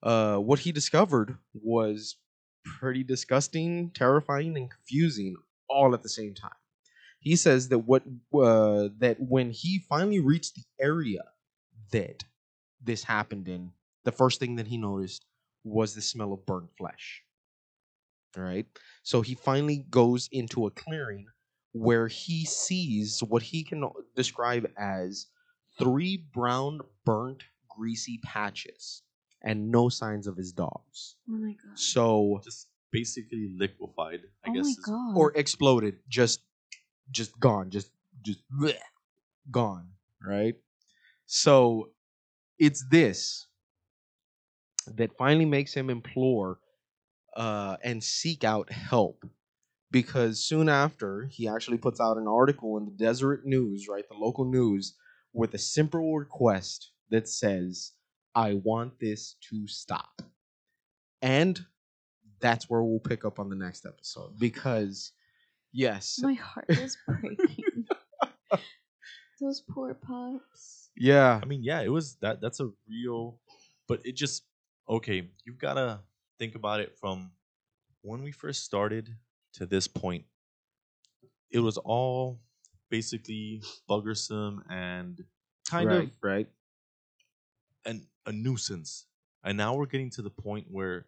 Uh, what he discovered was pretty disgusting, terrifying, and confusing all at the same time. He says that what uh, that when he finally reached the area that this happened in, the first thing that he noticed was the smell of burnt flesh. All right, so he finally goes into a clearing where he sees what he can describe as three brown, burnt, greasy patches and no signs of his dogs. Oh my god. So just basically liquefied. I oh guess my god. or exploded, just just gone, just just bleh, gone, right? So it's this that finally makes him implore uh, and seek out help because soon after he actually puts out an article in the Deseret News, right, the local news, with a simple request that says, "I want this to stop," and that's where we'll pick up on the next episode because yes my heart is breaking. Those poor pups. yeah I mean, yeah, it was that. That's a real, but it just okay. You've got to think about it from when we first started to this point. It was all basically buggersome and kind right of right an, a nuisance. And now we're getting to the point where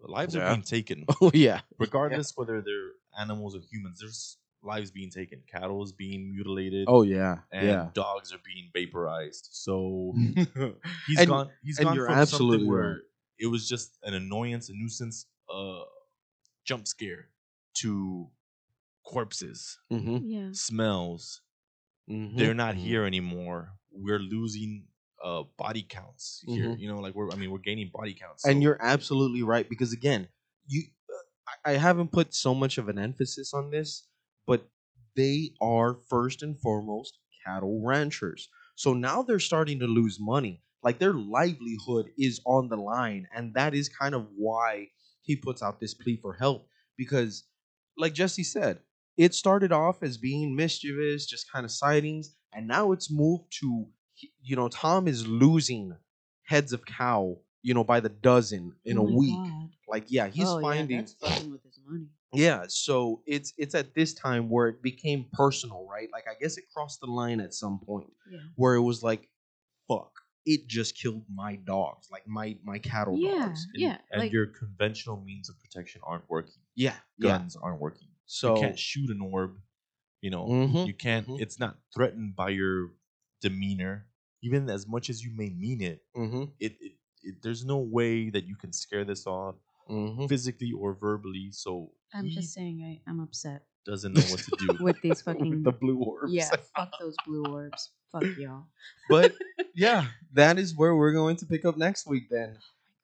lives Yeah. are being taken, oh yeah regardless whether they're animals or humans. There's lives being taken. Cattle is being mutilated. oh yeah and yeah dogs are being vaporized. So he's And- gone. He's and gone you're from absolutely something where right. it was just an annoyance, a nuisance, uh, jump scare to corpses, mm-hmm. Yeah. smells. Mm-hmm. They're not here anymore. We're losing uh body counts here. Mhm. You know, like we're I mean we're gaining body counts. and you're absolutely right because again you I- i haven't put so much of an emphasis on this but they are first and foremost cattle ranchers so now they're starting to lose money like their livelihood is on the line and that is kind of why he puts out this plea for help because like jesse said it started off as being mischievous just kind of sightings and now it's moved to you know tom is losing heads of cow you know by the dozen in Oh a week God. like yeah he's Oh, yeah, finding that's fucking with his money. Yeah so it's it's at this time where it became personal right like i guess it crossed the line at some point Yeah. where it was like fuck it just killed my dogs like my my cattle Yeah. dogs and, yeah. and like your conventional means of protection aren't working. yeah yeah Guns aren't working. so you can't shoot an orb. You know, Mhm, you can't. mhm. It's not threatened by your demeanor, even as much as you may mean it. mm-hmm, It, it, it there's no way that you can scare this off mm-hmm. physically or verbally. So I'm just saying I, I'm upset doesn't know what to do. with these fucking with the blue orbs Yeah, fuck those blue orbs. Fuck y'all. but yeah, that is where we're going to pick up next week then.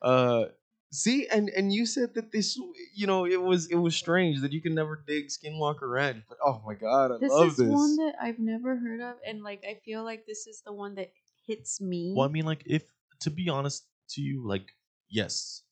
Uh see and and you said that this you know it was it was strange that you can never dig Skinwalker Ranch, but oh my god, I This love is this. one that I've never heard of, and like I feel like this is the one that hits me. well, I mean, like if to be honest to you, like yes,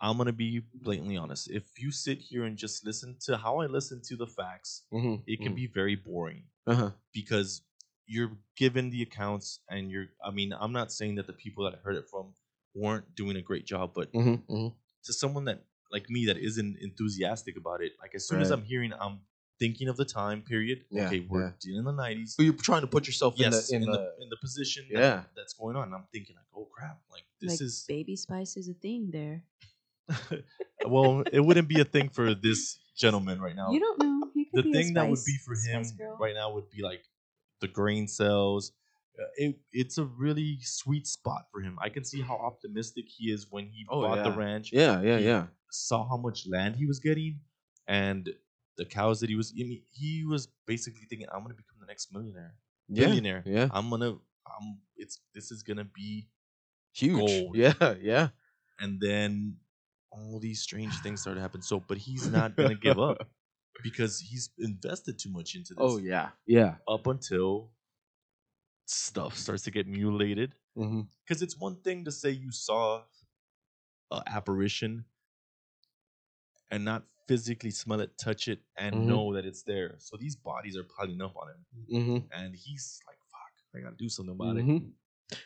I'm gonna be blatantly honest. If you sit here and just listen to how I listen to the facts, Mhm, it can mhm. be very boring Uh-huh. because you're given the accounts and you're. I mean, I'm not saying that the people that I heard it from weren't doing a great job, but Mhm, mhm. to someone that like me that isn't enthusiastic about it, like as soon as I'm hearing, I'm thinking of the time period. Yeah, okay, we're yeah. in the '90s. So you're trying to put yourself yes, in the in, the, the, in the position that- Yeah. that's going on. And I'm thinking like, oh crap, like this like is baby spice is a thing there. well, it wouldn't be a thing for this gentleman right now. You don't know. He could the be a thing that would be for him right now would be like the grain cells. Uh, It, it's a really sweet spot for him. I can see how optimistic he is when he Oh, bought the ranch. yeah, yeah, He yeah. Saw how much land he was getting, and the cows that he was. I mean, he was basically thinking, "I'm gonna become the next millionaire, Yeah, billionaire. yeah. I'm gonna. I'm. It's. This is gonna be Huge. Gold. Yeah, yeah. and then all these strange things started to happen. So, but he's not gonna give up because he's invested too much into this. Oh yeah. Yeah. Up until stuff starts to get mutilated. Mm-hmm. Because it's one thing to say you saw an apparition and not physically smell it, touch it, and Mhm. know that it's there. So these bodies are piling up on him, Mm-hmm. and he's like, "Fuck, I gotta do something about it." Mhm.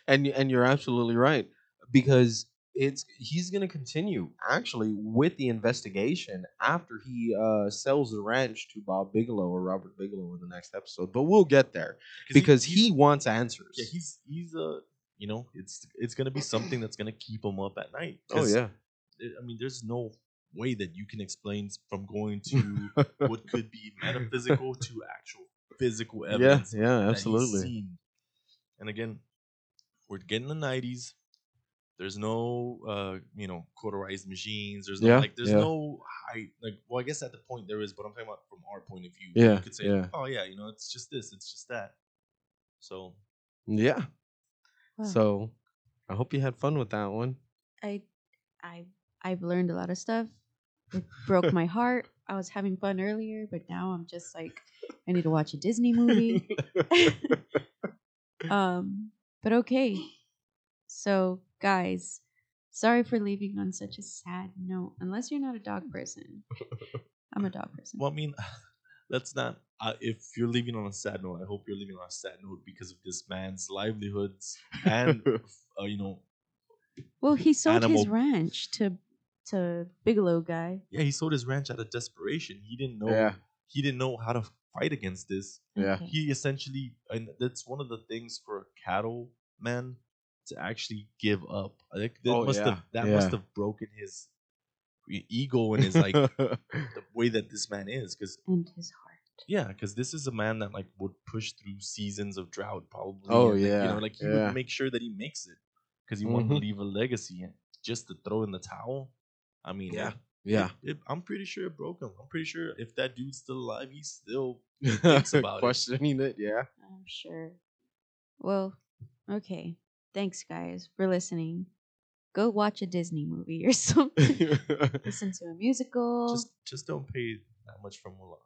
And and you're absolutely right because it's he's going to continue actually with the investigation after he uh, sells the ranch to Bob Bigelow or Robert Bigelow in the next episode. But we'll get there because he, wants answers. yeah, he's he's a you know it's it's gonna be something that's gonna keep him up at night. Oh yeah. I mean, there's no way that you can explain from going to what could be metaphysical to actual physical evidence. yeah, he's absolutely. And again, we're getting the '90s. There's no, uh, you know, cauterized machines. There's no Yeah, like, there's yeah. no high. Like, well, I guess at the point there is, but I'm talking about from our point of view. Yeah, you could say, yeah. oh yeah, you know, it's just this, it's just that. So Yeah. Wow. So I hope you had fun with that one. I, I, I've learned a lot of stuff. It broke my heart. I was having fun earlier, but now I'm just like, I need to watch a Disney movie. um, but okay. So, guys, sorry for leaving on such a sad note. Unless you're not a dog person, I'm a dog person. Well, I mean, let's not. Uh, if you're leaving on a sad note, I hope you're leaving on a sad note because of this man's livelihoods and, uh, you know, Well, he sold his ranch to to Bigelow guy. yeah, he sold his ranch out of desperation. He didn't know. Yeah. He didn't know how to fight against this. Yeah. Okay. He essentially, and that's one of the things for a cattle man to actually give up. I think that Oh, must yeah, have that yeah. must have broken his ego and his like the way that this man is because and his heart. Yeah, because this is a man that like would push through seasons of drought, probably. Oh, and, like, you know, like he yeah. would make sure that he makes it because he wanted to Mhm. leave a legacy. And just to throw in the towel, I mean, Yeah. it- yeah. it- it- I'm pretty sure it broke him. I'm pretty sure if that dude's still alive, he's still thinks about it. Questioning it. Yeah. I'm sure. Well, okay. Thanks, guys, for listening. Go watch a Disney movie or something. Listen to a musical. just just don't pay that much for Mulan.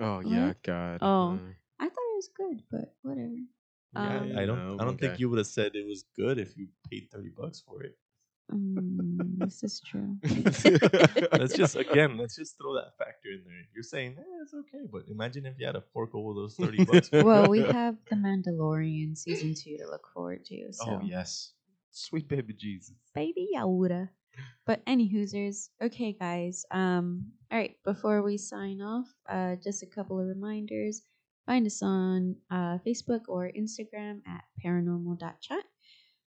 oh yeah, God. Oh. Uh, I thought it was good, but whatever. Yeah, Um, I don't No, I don't okay. think you would have said it was good if you paid thirty bucks for it. Mm, this is true. let's just again, let's just throw that factor in there. You're saying eh, it's okay, but imagine if you had to fork over those thirty bucks. well, we have The Mandalorian season two to look forward to. So. Oh yes. Sweet baby Jesus. baby Yoda. But any hoosers, okay, guys. Um, all right. Before we sign off, uh, just a couple of reminders. Find us on uh, Facebook or Instagram at paranormal.chat.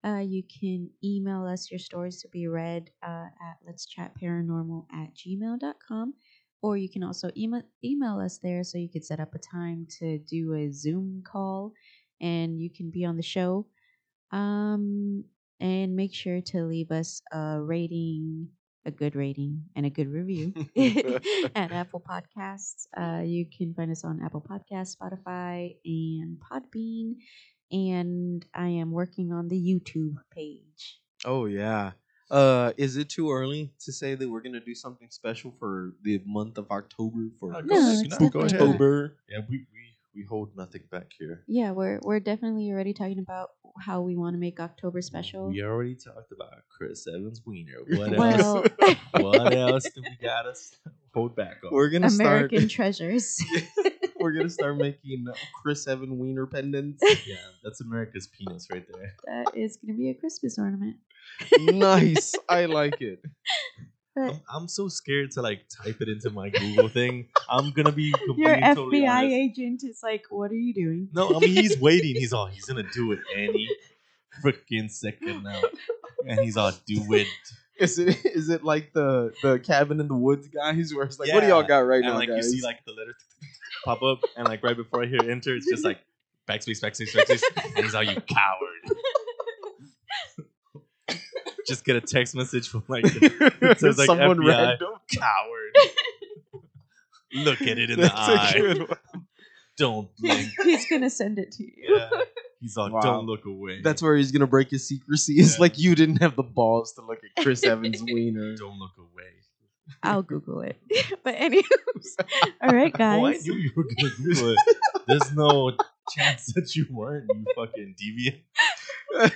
Uh, you can email us your stories to be read uh, at let's chat paranormal at gmail.com. Or you can also email, email us there so you could set up a time to do a Zoom call and you can be on the show. Um, and make sure to leave us a rating, a good rating, and a good review at Apple Podcasts. Uh, you can find us on Apple Podcasts, Spotify, and Podbean. And I am working on the YouTube page. Oh yeah. Uh, is it too early to say that we're gonna do something special for the month of October for Uh, No, no, go ahead. October? Yeah, we, we We hold nothing back here. Yeah, we're we're definitely already talking about how we want to make October special. We already talked about Chris Evans Wiener. What well, else? what else do we got us hold back on? We're gonna American start. treasures. we're gonna start making Chris Evan Wiener pendants. yeah, that's America's penis right there. that is going to be a Christmas ornament. nice. I like it. I'm, I'm so scared to like type it into my Google thing. I'm gonna be completely your totally FBI honest. agent is like, "What are you doing?" No, I mean he's waiting. He's all he's gonna do it any freaking second now, and he's all do it. Is it is it like the the cabin in the woods guys where it's like, what do y'all got right and now, like guys? you see like the letter pop up, and like right before I hear enter, it's just like backspace, backspace, backspace, and he's all you coward. Just get a text message from like it says like someone FBI. random. coward. Look at it in the That's a eye. Good one. Don't blink. He's gonna send it to you. Yeah. He's all Wow. don't look away. That's where he's gonna break his secrecy. It's Yeah. like you didn't have the balls to look at Chris Evans' wiener. don't look away. I'll Google it. but anyways, all right, guys. Oh, I knew you were gonna Google it. There's no chance that you weren't, you fucking deviant.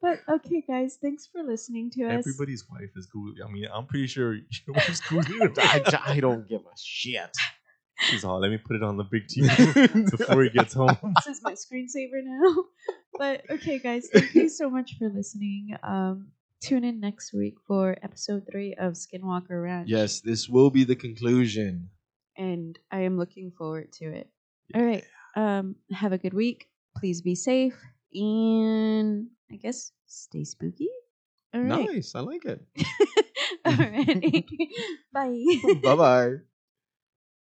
But okay, guys, thanks for listening to us. Everybody's wife is Googling. I mean, I'm pretty sure your wife's Googling. I, I don't give a shit. She's all, let me put it on the big TV before he gets home. this is my screensaver now. But okay, guys, thank you so much for listening. Um, tune in next week for episode three of Skinwalker Ranch. yes, this will be the conclusion. and I am looking forward to it. All right. Um, have a good week. Please be safe, and I guess stay spooky. All right. Nice, I like it. All right. Bye. bye bye.